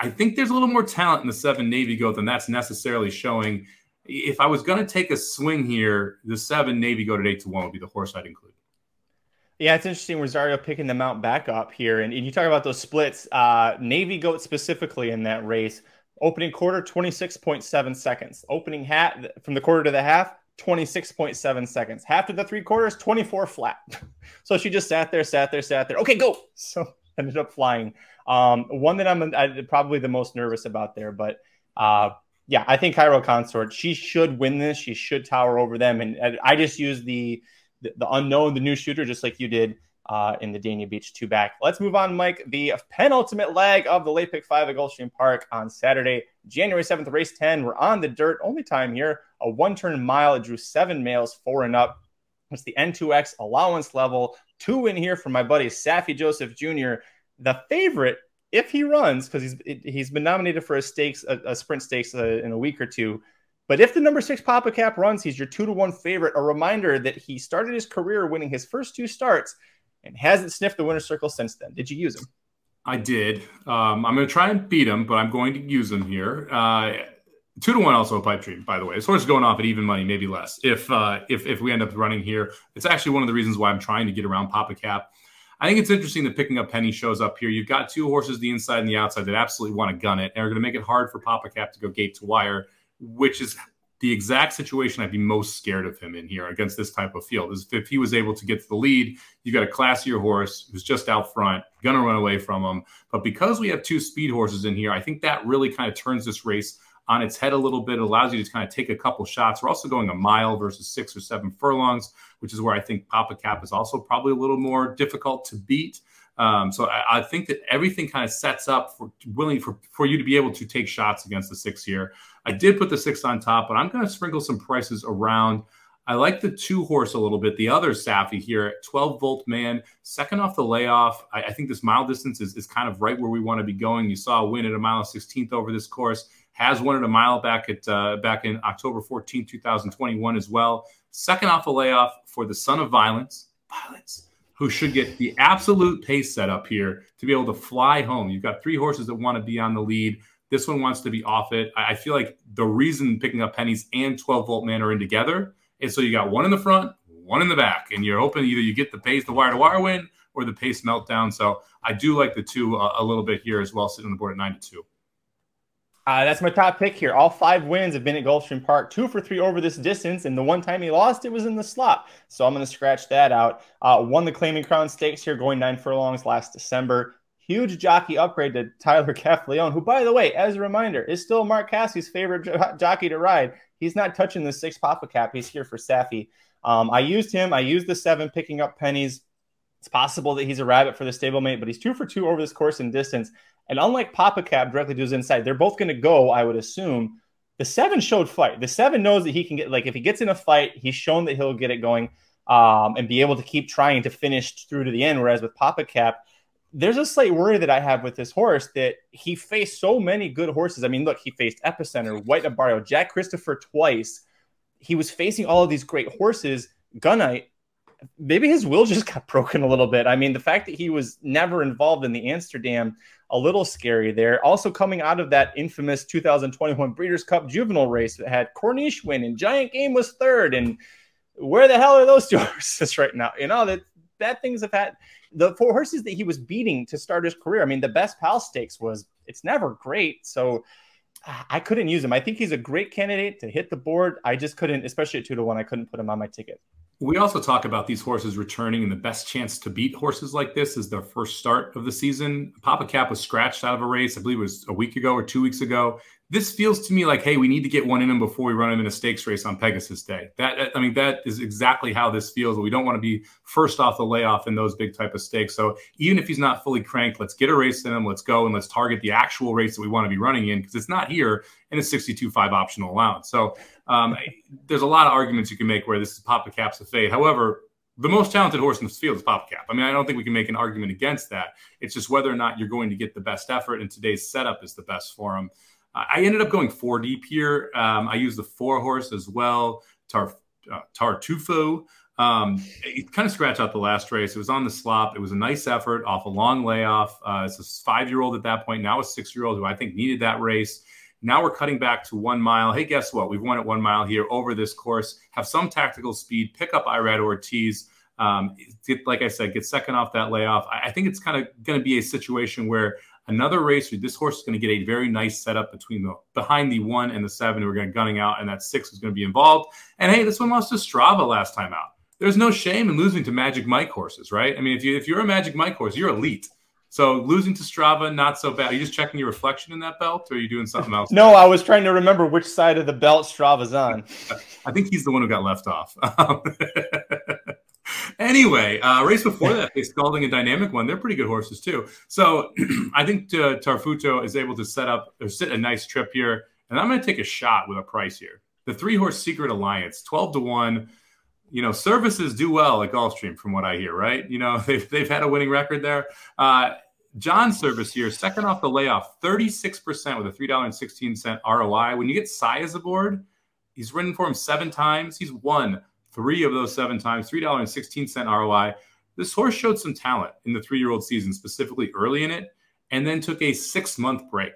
I think there's a little more talent in the seven Navy goat than that's necessarily showing. If I was going to take a swing here, the seven Navy goat at eight to one would be the horse I'd include. Yeah, it's interesting. Rosario picking the mount back up here. And, and you talk about those splits. Uh, Navy Goat specifically in that race. Opening quarter, 26.7 seconds. Opening hat from the quarter to the half, 26.7 seconds. Half to the three quarters, 24 flat. so she just sat there, sat there, sat there. Okay, go. So ended up flying. Um, one that I'm I, probably the most nervous about there. But uh, yeah, I think Cairo Consort, she should win this. She should tower over them. And I just use the – the, unknown, the new shooter, just like you did uh, in the Dania Beach two back. Let's move on, Mike. The penultimate leg of the late pick five at Gulfstream Park on Saturday, January 7th, race 10. We're on the dirt, only time here, a one turn mile. It drew seven males, four and up. It's the N2X allowance level. Two in here from my buddy Saffie Joseph Jr., the favorite if he runs, because he's he's been nominated for a stakes, a, a sprint stakes uh, in a week or two. But if the number six Papa Cap runs, he's your two to one favorite. A reminder that he started his career winning his first two starts and hasn't sniffed the winner's circle since then. Did you use him? I did. Um, I'm going to try and beat him, but I'm going to use him here. Uh, two to one, also a pipe dream, by the way. As horse is going off at even money, maybe less. If uh, if if we end up running here, it's actually one of the reasons why I'm trying to get around Papa Cap. I think it's interesting that picking up Penny shows up here. You've got two horses, the inside and the outside, that absolutely want to gun it and are going to make it hard for Papa Cap to go gate to wire which is the exact situation I'd be most scared of him in here against this type of field is if he was able to get to the lead, you've got a classier horse who's just out front, gonna run away from him. But because we have two speed horses in here, I think that really kind of turns this race on its head a little bit. It allows you to kind of take a couple shots. We're also going a mile versus six or seven furlongs, which is where I think Papa Cap is also probably a little more difficult to beat. Um, so I, I, think that everything kind of sets up for willing for, for you to be able to take shots against the six here. I did put the six on top, but I'm going to sprinkle some prices around. I like the two horse a little bit. The other Saffie here, 12 volt man, second off the layoff. I, I, think this mile distance is, is kind of right where we want to be going. You saw a win at a mile 16th over this course. Has won at a mile back at uh, back in October 14, 2021 as well. Second off the layoff for the son of violence, violence, who should get the absolute pace set up here to be able to fly home. You've got three horses that want to be on the lead. This one wants to be off it. I feel like the reason picking up pennies and 12 volt man are in together is so you got one in the front, one in the back, and you're hoping either you get the pace, the wire to wire win, or the pace meltdown. So I do like the two uh, a little bit here as well, sitting on the board at 92. Uh, that's my top pick here. All five wins have been at Gulfstream Park, two for three over this distance, and the one time he lost, it was in the slot. So I'm going to scratch that out. Uh, won the Claiming Crown Stakes here, going nine furlongs last December. Huge jockey upgrade to Tyler Gaffalione, who, by the way, as a reminder, is still Mark Casse's favorite jo- jockey to ride. He's not touching the six Papa Cap. He's here for Saffie. Um, I used him. I used the seven, picking up pennies. It's possible that he's a rabbit for the stablemate, but he's two for two over this course and distance. And unlike Papa Cap directly to his inside, they're both going to go, I would assume. The seven showed fight. The seven knows that he can get, like, if he gets in a fight, he's shown that he'll get it going um, and be able to keep trying to finish through to the end. Whereas with Papa Cap, there's a slight worry that I have with this horse that he faced so many good horses. I mean, look, he faced Epicenter, White Abarrio, Jack Christopher twice. He was facing all of these great horses. Gunite, maybe his will just got broken a little bit. I mean, the fact that he was never involved in the Amsterdam, a little scary there. Also, coming out of that infamous 2021 Breeders' Cup Juvenile race that had Corniche win and Giant Game was third. And where the hell are those two horses right now? You know that bad things have had the four horses that he was beating to start his career. I mean, the best pal stakes was it's never great. So I couldn't use him. I think he's a great candidate to hit the board. I just couldn't, especially at two to one, I couldn't put him on my ticket. We also talk about these horses returning, and the best chance to beat horses like this is their first start of the season. Papa Cap was scratched out of a race, I believe it was a week ago or two weeks ago this feels to me like, hey, we need to get one in him before we run him in a stakes race on Pegasus Day. That I mean, that is exactly how this feels. We don't want to be first off the layoff in those big type of stakes. So even if he's not fully cranked, let's get a race in him. Let's go and let's target the actual race that we want to be running in because it's not here in a 62-5 optional allowance. So um, there's a lot of arguments you can make where this is Papa Cap's a fade. However, the most talented horse in this field is Papa Cap. I mean, I don't think we can make an argument against that. It's just whether or not you're going to get the best effort, and today's setup is the best for him. I ended up going four deep here. Um, I used the four horse as well, Tar, uh, Tartufo. Um, it kind of scratched out the last race. It was on the slop. It was a nice effort off a long layoff. Uh, it's a five year old at that point, now a six year old who I think needed that race. Now we're cutting back to one mile. Hey, guess what? We've won at one mile here over this course. Have some tactical speed. Pick up Irad Ortiz. Um, get, like I said, get second off that layoff. I, I think it's kind of going to be a situation where Another race where this horse is going to get a very nice setup between the behind the one and the seven who are going to gunning out, and that six is going to be involved. And hey, this one lost to Strava last time out. There's no shame in losing to Magic Mike horses, right? I mean, if you if you're a Magic Mike horse, you're elite. So losing to Strava, not so bad. Are you just checking your reflection in that belt, or are you doing something else? no, I was trying to remember which side of the belt Strava's on. I think he's the one who got left off. anyway, uh, race before that, they Scalding a dynamic one. They're pretty good horses too. So I think uh, Tartufo is able to set up or sit a nice trip here. And I'm going to take a shot with a price here. The three horse Secret Alliance, 12 to 1. You know, services do well at Gulfstream, from what I hear, right? You know, they've, they've had a winning record there. Uh, John Servis here, second off the layoff, 36% with a $3.16 ROI. When you get Saez aboard, he's ridden for him seven times. He's won three of those seven times, $3.16 ROI. This horse showed some talent in the three year old season, specifically early in it, and then took a six month break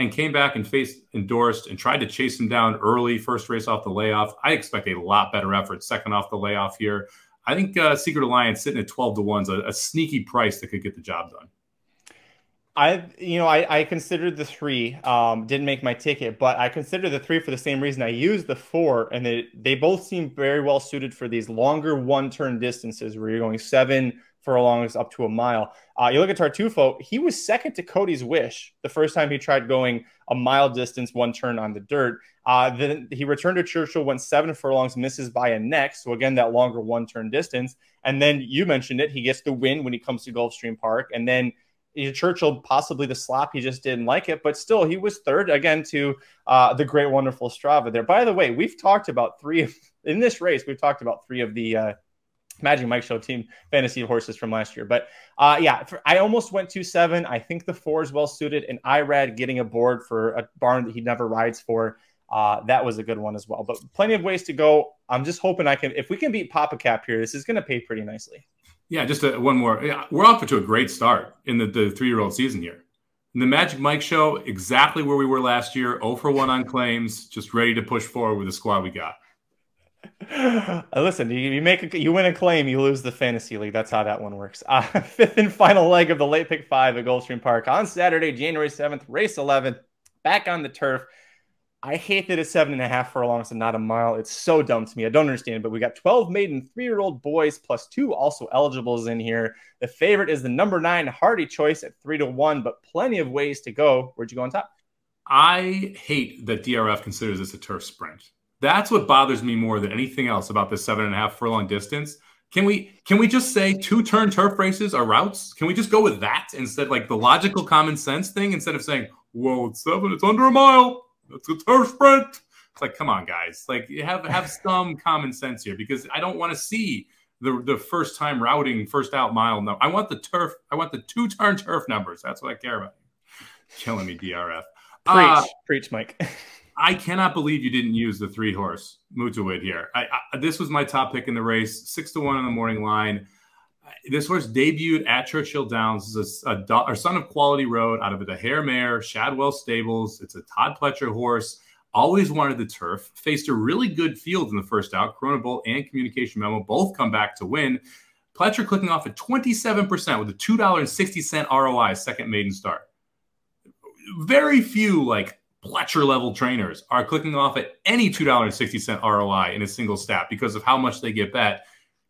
and came back and faced endorsed and tried to chase him down early, first race off the layoff. I expect a lot better effort second off the layoff here. I think uh, Secret Alliance sitting at 12 to 1 is a, a sneaky price that could get the job done. I, you know, I, I considered the three. Um, didn't make my ticket, but I considered the three for the same reason. I used the four, and they they both seem very well suited for these longer one turn distances where you're going seven furlongs up to a mile. Uh, you look at Tartufo; he was second to Cody's Wish the first time he tried going a mile distance one turn on the dirt. Uh, then he returned to Churchill, went seven furlongs, misses by a neck. So again, that longer one turn distance. And then you mentioned it; he gets the win when he comes to Gulfstream Park, and then Churchill possibly the slop he just didn't like it, but still he was third again to uh, the great wonderful Strava there. By the way, we've talked about three of, in this race. We've talked about three of the uh, Magic Mike Show team fantasy horses from last year. But uh, yeah, for, I almost went to seven. I think the four is well suited, and Irad getting a board for a barn that he never rides for. Uh, that was a good one as well. But plenty of ways to go. I'm just hoping I can. If we can beat Papa Cap here, this is going to pay pretty nicely. Yeah, just a, one more. Yeah, we're off to a great start in the, the three year old season here. In the Magic Mike show, exactly where we were last year 0 for 1 on claims, just ready to push forward with the squad we got. Uh, listen, you, you make a, you win a claim, you lose the fantasy league. That's how that one works. Uh, fifth and final leg of the late pick five at Gulfstream Park on Saturday, January seventh, race eleven, back on the turf. I hate that it's seven and a half furlongs and not a mile. It's so dumb to me. I don't understand. But we got 12 maiden three year old boys plus two also eligibles in here. The favorite is the number nine Hardy Choice at three to one, but plenty of ways to go. Where'd you go on top? I hate that DRF considers this a turf sprint. That's what bothers me more than anything else about this seven and a half furlong distance. Can we can we just say two turn turf races are routes? Can we just go with that instead, like the logical common sense thing, instead of saying, "Whoa, it's seven, it's under a mile." It's a turf sprint. It's like, come on, guys. Like, you have have some common sense here because I don't want to see the the first time routing, first out mile. No, I want the turf. I want the two turn turf numbers. That's what I care about. Killing me, DRF. Preach, uh, preach, Mike. I cannot believe you didn't use the three horse Mutawid here. I, I, this was my top pick in the race, six to one on the morning line. This horse debuted at Churchill Downs as a, a, a son of Quality Road out of the Hare Mare, Shadwell Stables. It's a Todd Pletcher horse. Always wanted the turf. Faced a really good field in the first out. Corona Bolt and Communication Memo both come back to win. Pletcher clicking off at 27% with a $2.60 ROI second maiden start. Very few like Pletcher level trainers are clicking off at any $2.60 ROI in a single stat because of how much they get bet.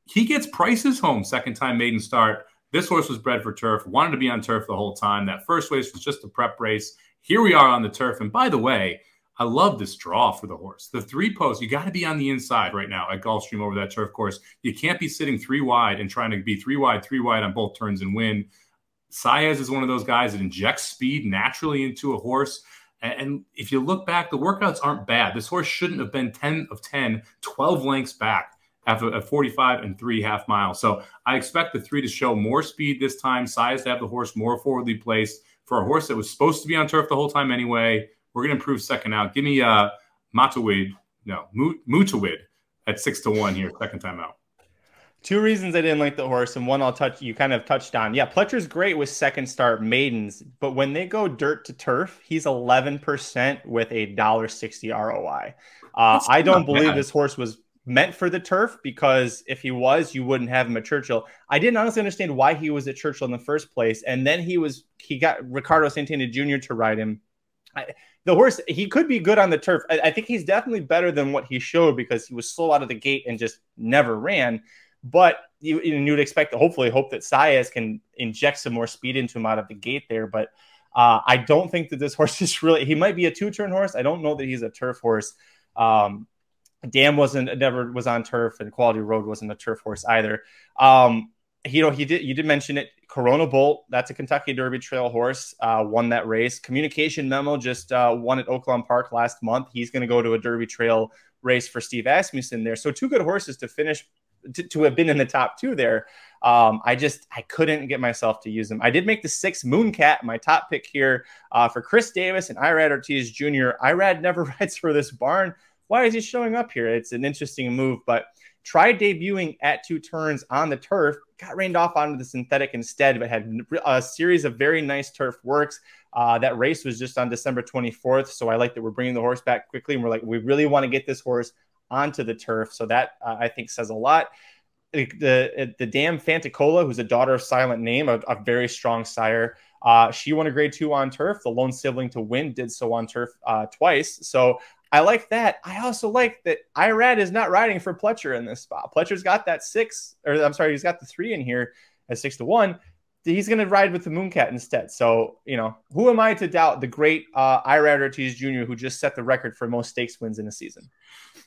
He gets prices home second time maiden start. This horse was bred for turf, wanted to be on turf the whole time. That first race was just a prep race. Here we are on the turf. And by the way, I love this draw for the horse. The three posts, you got to be on the inside right now at Gulfstream over that turf course. You can't be sitting three wide and trying to be three wide, three wide on both turns and win. Saez is one of those guys that injects speed naturally into a horse. And if you look back, the workouts aren't bad. This horse shouldn't have been 10 of 10, 12 lengths back after a 45 and three half miles. So I expect the three to show more speed this time, Saez to have the horse more forwardly placed for a horse that was supposed to be on turf the whole time anyway. We're going to improve second out. Give me uh, Matawid, no, Mutawid at six to one here, second time out. Two reasons I didn't like the horse, and one I'll touch. You kind of touched on. Yeah, Pletcher's great with second start maidens, but when they go dirt to turf, he's eleven percent with a dollar sixty ROI. Uh, I don't believe bad. this horse was meant for the turf because if he was, you wouldn't have him at Churchill. I didn't honestly understand why he was at Churchill in the first place, and then he was he got Ricardo Santana Jr. to ride him. I, the horse he could be good on the turf. I, I, think he's definitely better than what he showed because he was slow out of the gate and just never ran. But you, you would expect, hopefully, hope that Saez can inject some more speed into him out of the gate there. But uh, I don't think that this horse is really. He might be a two turn horse. I don't know that he's a turf horse. Um, Dam wasn't never was on turf, and Quality Road wasn't a turf horse either. Um, you know, he did. You did mention it. Corona Bolt, that's a Kentucky Derby Trail horse, uh, won that race. Communication Memo just uh, won at Oaklawn Park last month. He's going to go to a Derby Trail race for Steve Asmussen there. So two good horses to finish to, to have been in the top two there. Um, I just I couldn't get myself to use them. I did make the six Mooncat my top pick here uh, for Chris Davis and Irad Ortiz Jr. Irad never rides for this barn. Why is he showing up here? It's an interesting move, but tried debuting at two turns on the turf, got rained off onto the synthetic instead, but had a series of very nice turf works. Uh, that race was just on December 24th, so I like that we're bringing the horse back quickly, and we're like, we really want to get this horse onto the turf. So that uh, I think says a lot. The the, Dam Fantacola, who's a daughter of Silent Name, a, a very strong sire. Uh, she won a grade two on turf. The lone sibling to win did so on turf uh, twice. So I like that. I also like that Irad is not riding for Pletcher in this spot. Pletcher's got that six, or I'm sorry, he's got the three in here at six to one he's going to ride with the Mooncat instead. So, you know, who am I to doubt the great uh, Irad Ortiz Jr., who just set the record for most stakes wins in a season?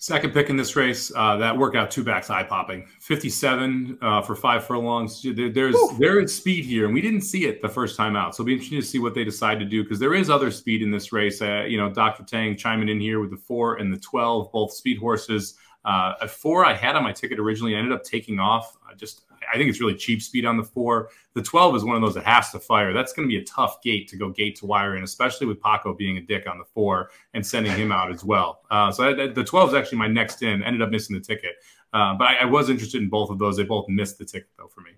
Second pick in this race, uh, that workout two backs eye popping, 57 uh, for five furlongs. There, there's Woo. there is speed here, and we didn't see it the first time out. So it'll be interesting to see what they decide to do because there is other speed in this race. Uh, you know, Dr. Tang chiming in here with the four and the 12, both speed horses. Uh, a four I had on my ticket originally I ended up taking off. I just I think it's really cheap speed on the four. The 12 is one of those that has to fire. That's going to be a tough gate to go gate to wire in, especially with Paco being a dick on the four and sending him out as well. Uh, so I, the 12 is actually my next in. Ended up missing the ticket, uh, but I, I, was interested in both of those. They both missed the ticket though for me.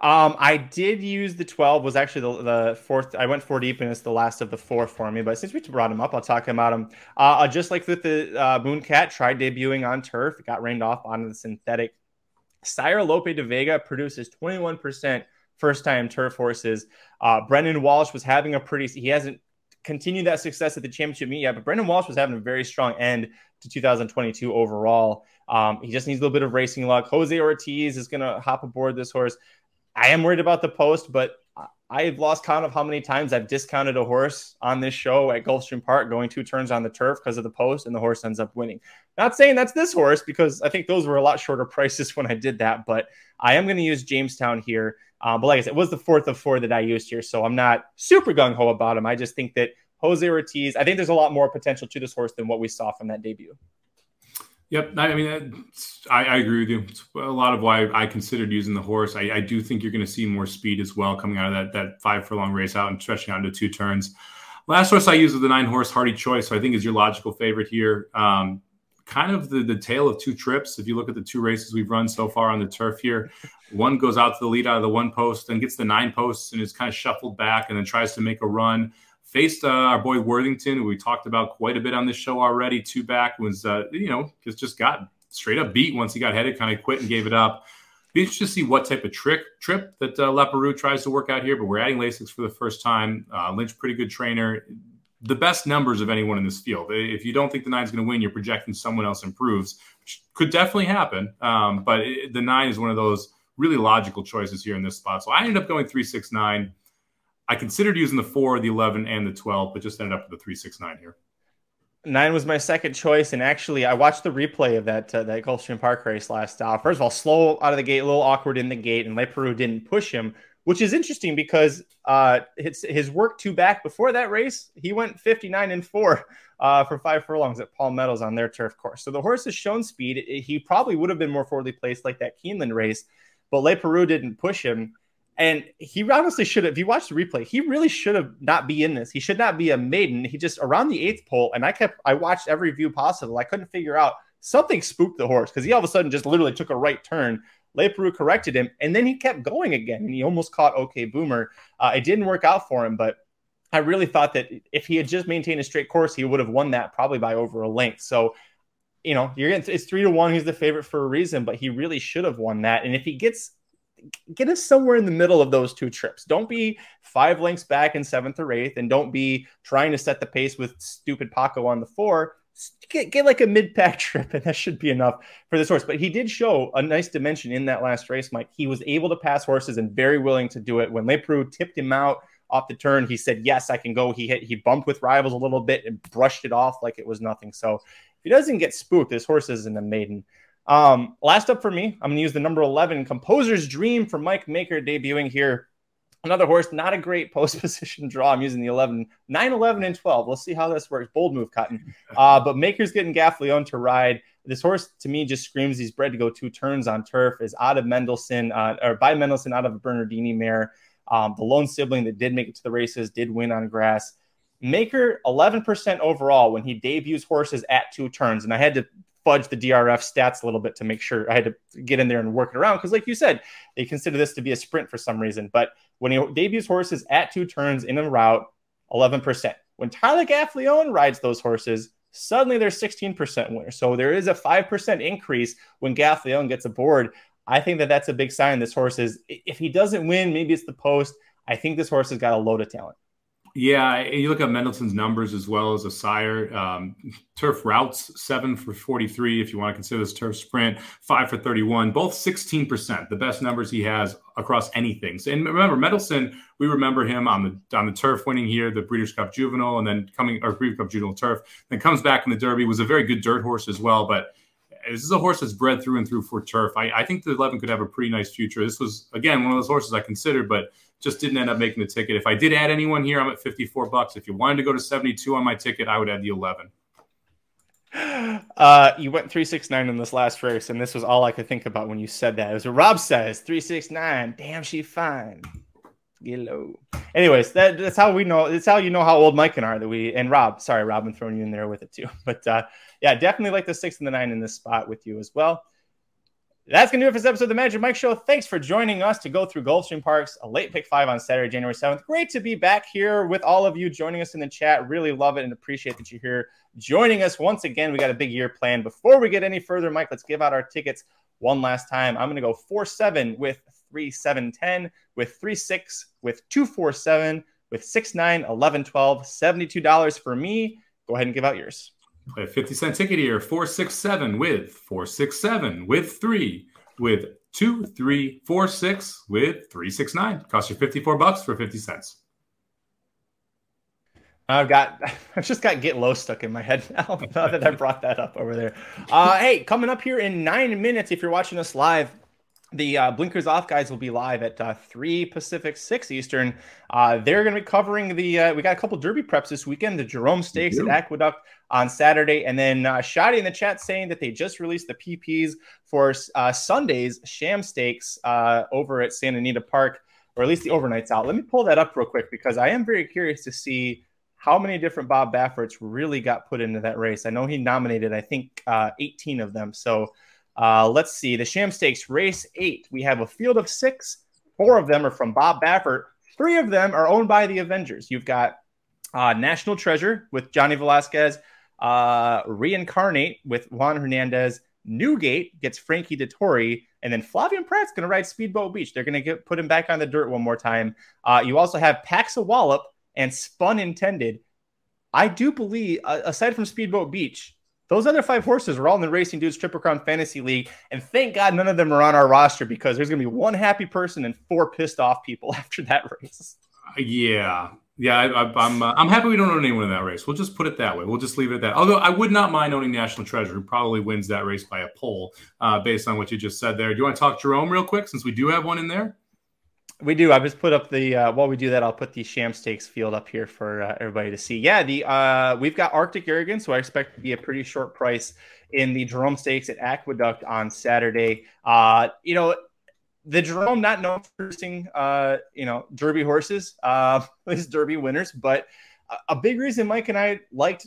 Um, I did use the 12 was actually the, the, fourth. I went four deep and it's the last of the four for me. But since we brought him up, I'll talk about him. Uh, just like with the uh, Mooncat, tried debuting on turf. It got rained off on the synthetic Sire Lope de Vega produces 21% first time turf horses. Uh, Brendan Walsh was having a pretty, he hasn't continued that success at the championship meet yet, but Brendan Walsh was having a very strong end to 2022 overall. Um, he just needs a little bit of racing luck. Jose Ortiz is going to hop aboard this horse. I am worried about the post, but I've lost count of how many times I've discounted a horse on this show at Gulfstream Park going two turns on the turf because of the post, and the horse ends up winning. Not saying that's this horse because I think those were a lot shorter prices when I did that, but I am going to use Jamestown here. Um, but like I said, it was the fourth of four that I used here, so I'm not super gung ho about him. I just think that Jose Ortiz, I think there's a lot more potential to this horse than what we saw from that debut. Yep, I mean, I, I, agree with you. It's a lot of why I considered using the horse. I, I do think you're going to see more speed as well coming out of that that five furlong race out and stretching out into two turns. Last horse I use is the nine horse Hardy Choice. So I think is your logical favorite here. Um, kind of the, the tale of two trips. If you look at the two races we've run so far on the turf here, one goes out to the lead out of the one post and gets the nine posts and is kind of shuffled back and then tries to make a run. Faced uh, our boy Worthington, who we talked about quite a bit on this show already. Two back was, uh, you know, just, just got straight up beat once he got headed, kind of quit and gave it up. Be interested to see what type of trick trip that uh, Leparoux tries to work out here. But we're adding Lasix for the first time. Uh, Lynch, pretty good trainer the best numbers of anyone in this field. If you don't think the nine's going to win, you're projecting someone else improves, which could definitely happen. Um, but it, the nine is one of those really logical choices here in this spot. So I ended up going three six nine. I considered using the four, the eleven, and the twelve, but just ended up with the three six nine here. Nine was my second choice, and actually, I watched the replay of that uh, that Gulfstream Park race last. Uh, first of all, slow out of the gate, a little awkward in the gate, and Leparoux didn't push him which is interesting because uh, his, his work two back before that race, he went 59 and four uh, for five furlongs at Palm Meadows on their turf course. So the horse has shown speed. He probably would have been more forwardly placed like that Keeneland race, but Leparoux didn't push him. And he honestly should have, if you watch the replay, he really should have not be in this. He should not be a maiden. He just around the eighth pole, and I kept, I watched every view possible. I couldn't figure out something spooked the horse because he all of a sudden just literally took a right turn Leparoux corrected him, and then he kept going again, and he almost caught OK Boomer. Uh, it didn't work out for him, but I really thought that if he had just maintained a straight course, he would have won that probably by over a length. So, you know, you're getting it's three to one. He's the favorite for a reason, but he really should have won that. And if he gets get us somewhere in the middle of those two trips. Don't be five lengths back in seventh or eighth, and don't be trying to set the pace with stupid Paco on the four get, get like a mid pack trip, and that should be enough for this horse. But he did show a nice dimension in that last race, Mike. He was able to pass horses and very willing to do it. When Leparoux tipped him out off the turn, he said, Yes, I can go. He hit, he bumped with rivals a little bit and brushed it off like it was nothing. So if he doesn't get spooked, this horse isn't a maiden. Um, last up for me, I'm going to use the number 11 Composer's Dream for Mike Maker debuting here Another horse, not a great post position draw. I'm using the 11, 9, 11, and 12. We'll see how this works. Bold move, Cotton. Uh, but Maker's getting Gaffalione to ride. This horse, to me, just screams he's bred to go two turns on turf. Is out of Mendelssohn, uh, or by Mendelssohn, out of a Bernardini mare. Um, the lone sibling that did make it to the races did win on grass. Maker 11% overall when he debuts horses at two turns. And I had to fudge the DRF stats a little bit to make sure I had to get in there and work it around. Because, like you said, they consider this to be a sprint for some reason. But when he debuts horses at two turns in a route, 11%. When Tyler Gaffalione rides those horses, suddenly they're 16% winner. So there is a 5% increase when Gaffalione gets aboard. I think that that's a big sign this horse is, if he doesn't win, maybe it's the post. I think this horse has got a load of talent. Yeah, you look at Mendelssohn's numbers as well as a sire. Um, turf routes, seven for 43, if you want to consider this turf sprint, five for 31, both 16%, the best numbers he has across anything. So, and remember, Mendelssohn, we remember him on the on the turf winning here, the Breeders' Cup Juvenile, and then coming, or Breeders' Cup Juvenile turf, then comes back in the Derby, was a very good dirt horse as well, but this is a horse that's bred through and through for turf. I, I think the 11 could have a pretty nice future. This was, again, one of those horses I considered, but just didn't end up making the ticket. If I did add anyone here, I'm at 54 bucks. If you wanted to go to 72 on my ticket, I would add the 11. Uh, you went 369 in this last race, and this was all I could think about when you said that. It was what Rob says 369. Damn, she fine. Get low. Anyways, that, that's how we know. That's how you know how old Mike and I are. That we and Rob. Sorry, Rob, I'm throwing you in there with it too. But uh, yeah, definitely like the six and the nine in this spot with you as well. That's going to do it for this episode of the Magic Mike Show. Thanks for joining us to go through Gulfstream Park's a late pick five on Saturday, January 7th. Great to be back here with all of you joining us in the chat. Really love it and appreciate that you're here joining us once again. We got a big year planned. Before we get any further, Mike, let's give out our tickets one last time. I'm going to go 4 7 with 3 7 10, with 3 6, with 2 4 7, with 6 9, 11 12, $72 for me. Go ahead and give out yours. Play a 50 cent ticket here, 467 with 467 with three with two, three, four, six with 369. Cost you 54 bucks for 50 cents. I've got, I've just got get low stuck in my head now, now that I brought that up over there. Uh, hey, coming up here in nine minutes, if you're watching us live, the uh, blinkers off guys will be live at uh, 3 pacific 6 eastern uh, they're going to be covering the uh, we got a couple derby preps this weekend the jerome stakes at aqueduct on saturday and then uh, Shadi in the chat saying that they just released the pps for uh, sunday's sham stakes uh, over at santa anita park or at least the overnights out let me pull that up real quick because i am very curious to see how many different Bob Bafferts really got put into that race. I know he nominated, I think, uh, 18 of them. So uh, let's see. The Sham Stakes race eight. We have a field of six. Four of them are from Bob Baffert. Three of them are owned by the Avengers. You've got uh, National Treasure with Johnny Velazquez, uh, Reincarnate with Juan Hernandez, Newgate gets Frankie Dettori, and then Flavien Prat's going to ride Speedboat Beach. They're going to get put him back on the dirt one more time. Uh, you also have Paxa Wallop and Spun Intended. I do believe, uh, aside from Speedboat Beach, those other five horses are all in the Racing Dudes Triple Crown Fantasy League, and thank God none of them are on our roster because there's going to be one happy person and four pissed off people after that race. Yeah, yeah, I, am I'm, uh, I'm happy we don't own anyone in that race. We'll just put it that way. We'll just leave it at that. Although I would not mind owning National Treasure, who probably wins that race by a poll uh, based on what you just said there. Do you want to talk Jerome real quick, since we do have one in there? We do. I just put up the uh, while we do that, I'll put the Sham Stakes field up here for uh, everybody to see. Yeah, the uh, we've got Arctic Arrogance, so I expect to be a pretty short price in the Jerome Stakes at Aqueduct on Saturday. Uh, you know, the Jerome not known for producing, uh, you know, Derby horses, uh, Derby winners, but a big reason Mike and I liked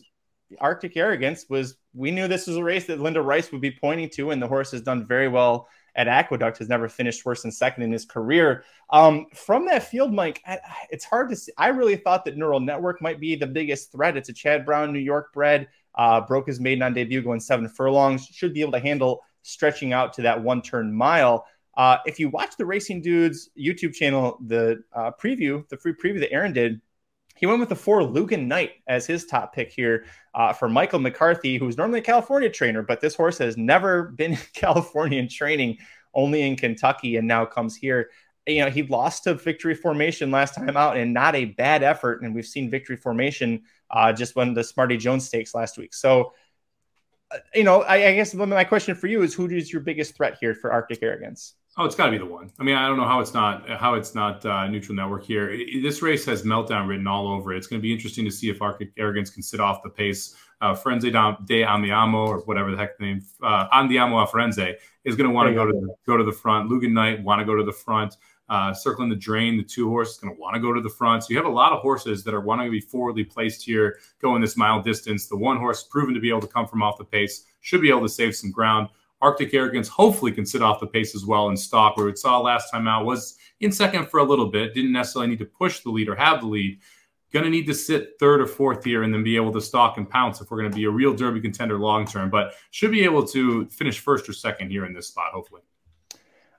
Arctic Arrogance was we knew this was a race that Linda Rice would be pointing to, and the horse has done very well at Aqueduct. Has never finished worse than second in his career. Um, from that field, Mike, it's hard to see. I really thought that Neural Network might be the biggest threat. It's a Chad Brown, New York bred. Uh, broke his maiden on debut, going seven furlongs. Should be able to handle stretching out to that one turn mile. Uh, if you watch the Racing Dudes YouTube channel, the uh, preview, the free preview that Aaron did, he went with the four Lugan Knight as his top pick here uh, for Michael McCarthy, who's normally a California trainer, but this horse has never been in California in training, only in Kentucky, and now comes here. You know, he lost to Victory Formation last time out, and not a bad effort. And we've seen Victory Formation uh, just won the Smarty Jones Stakes last week. So, uh, you know, I, I guess my question for you is, who is your biggest threat here for Arctic Arrogance? Oh, it's got to be the one. I mean, I don't know how it's not how it's not uh, Neural Network here. It, this race has meltdown written all over it. It's going to be interesting to see if Arctic Arrogance can sit off the pace. Uh, Frenze de Andiamo or whatever the heck the name uh, Andiamo a Frenze is going to want to go to the, go to the front. Lugan Knight want to go to the front. Uh, circling the drain, the two horse is going to want to go to the front. So you have a lot of horses that are wanting to be forwardly placed here, going this mile distance. The one horse proven to be able to come from off the pace should be able to save some ground. Arctic Arrogance hopefully can sit off the pace as well and stop. Where it saw last time out was in second for a little bit, didn't necessarily need to push the lead or have the lead. Going to need to sit third or fourth here and then be able to stalk and pounce if we're going to be a real Derby contender long term. But should be able to finish first or second here in this spot, hopefully.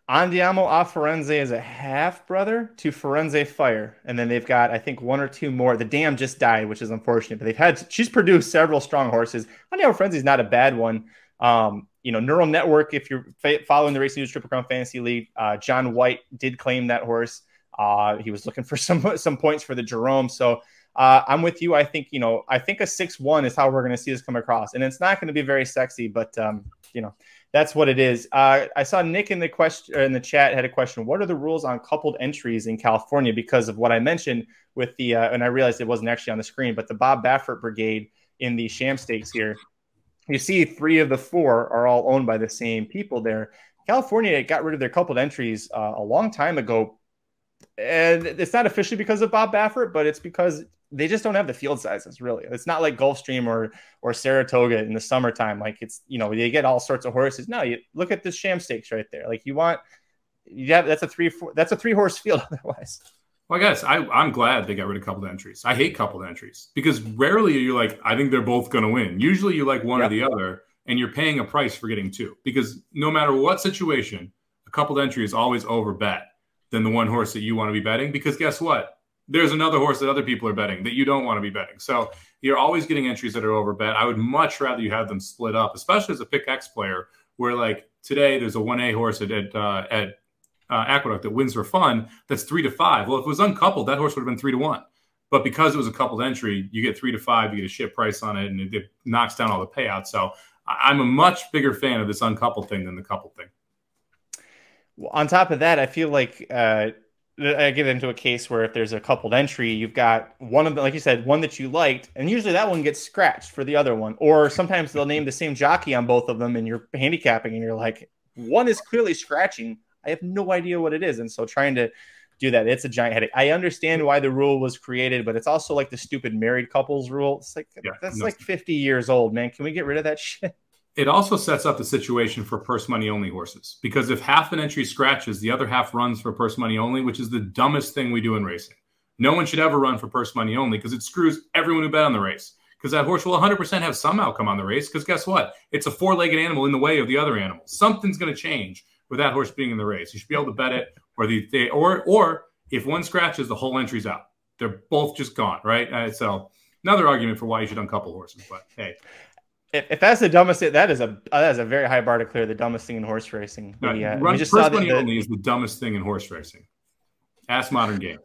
Andiamo a Firenze is a half brother to Firenze Fire. And then they've got, I think, one or two more. The dam just died, which is unfortunate, but they've had, she's produced several strong horses. Andiamo Firenze is not a bad one. Um, you know, Neural Network, if you're following the Racing Dudes Triple Crown Fantasy League, uh, John White did claim that horse. Uh, he was looking for some some points for the Jerome. So uh, I'm with you. I think you know, I think a six one is how we're going to see this come across, and it's not going to be very sexy, but um, you know, that's what it is. Uh, I saw Nick in the question in the chat had a question. What are the rules on coupled entries in California? Because of what I mentioned with the, uh, and I realized it wasn't actually on the screen, but the Bob Baffert Brigade in the Sham Stakes here you see three of the four are all owned by the same people there. California got rid of their coupled entries uh, a long time ago. And it's not officially because of Bob Baffert, but it's because they just don't have the field sizes really. It's not like Gulfstream or or Saratoga in the summertime. Like it's you know they get all sorts of horses. No, you look at the sham stakes right there. Like you want, yeah, that's a three four, that's a three horse field otherwise. Well, I guess I, I'm glad they got rid of coupled entries. I hate coupled entries because rarely you're like, I think they're both going to win. Usually you like one or the other, and you're paying a price for getting two because no matter what situation, a coupled entry is always over bet than the one horse that you want to be betting because guess what? There's another horse that other people are betting that you don't want to be betting. So you're always getting entries that are over bet. I would much rather you have them split up, especially as a pick X player, where like today there's a 1A horse at, at, uh, at uh, Aqueduct that wins for fun, that's three to five. Well, if it was uncoupled, that horse would have been three to one. But because it was a coupled entry, you get three to five, you get a shit price on it, and it, it knocks down all the payouts. So I'm a much bigger fan of this uncoupled thing than the coupled thing. Well, on top of that, I feel like uh, I get into a case where if there's a coupled entry, you've got one of them, like you said, one that you liked, and usually that one gets scratched for the other one. Or sometimes they'll name the same jockey on both of them, and you're handicapping, and you're like, one is clearly scratching I have no idea what it is. And so trying to do that. It's a giant headache. I understand why the rule was created, but it's also like the stupid married couples rule. It's like yeah, that's no. like 50 years old, man. Can we get rid of that shit? It also sets up the situation for purse money only horses because if half an entry scratches, the other half runs for purse money only, which is the dumbest thing we do in racing. No one should ever run for purse money only because it screws everyone who bet on the race. Because that horse will 100% have some outcome on the race. Because guess what? It's a four legged animal in the way of the other animals. Something's going to change with that horse being in the race. You should be able to bet it, or the they, or or if one scratches, the whole entry's out. They're both just gone, right? Uh, so another argument for why you should uncouple horses. But hey, if, if that's the dumbest, that is a that is a very high bar to clear. The dumbest thing in horse racing. No, we, uh, run, we just saw that, only is the dumbest thing in horse racing. Ask modern games.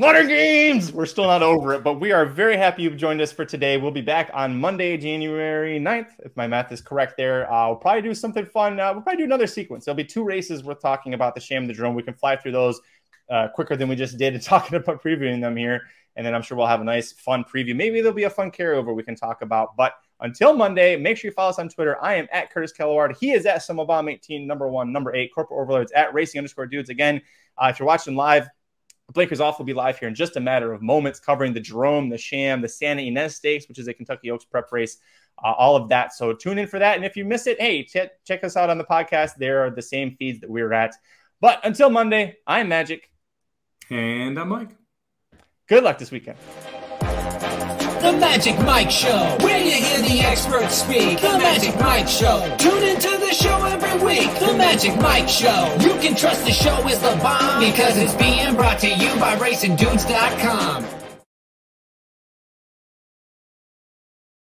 Modern games. We're still not over it, but we are very happy you've joined us for today. We'll be back on Monday, January 9th, if my math is correct. There, uh, we'll probably do something fun. Uh, we'll probably do another sequence. There'll be two races worth talking about: the Sham, the Jerome. We can fly through those uh, quicker than we just did and talking about previewing them here. And then I'm sure we'll have a nice, fun preview. Maybe there'll be a fun carryover we can talk about, but. Until Monday, make sure you follow us on Twitter. I am at Curtis Kellaward. He is at Somobomb18, number one, number eight, corporate overlords at racing underscore dudes. Again, uh, if you're watching live, Blinkers off will be live here in just a matter of moments, covering the Jerome, the Sham, the Santa Ynez Stakes, which is a Kentucky Oaks prep race, uh, all of that. So tune in for that. And if you miss it, hey, ch- check us out on the podcast. There are the same feeds that we're at. But until Monday, I'm Magic. And I'm Mike. Good luck this weekend. The Magic Mike Show, where you hear the experts speak. The Magic Mike Show. Tune into the show every week. The Magic Mike Show. You can trust the show is the bomb because it's being brought to you by RacingDudes.com.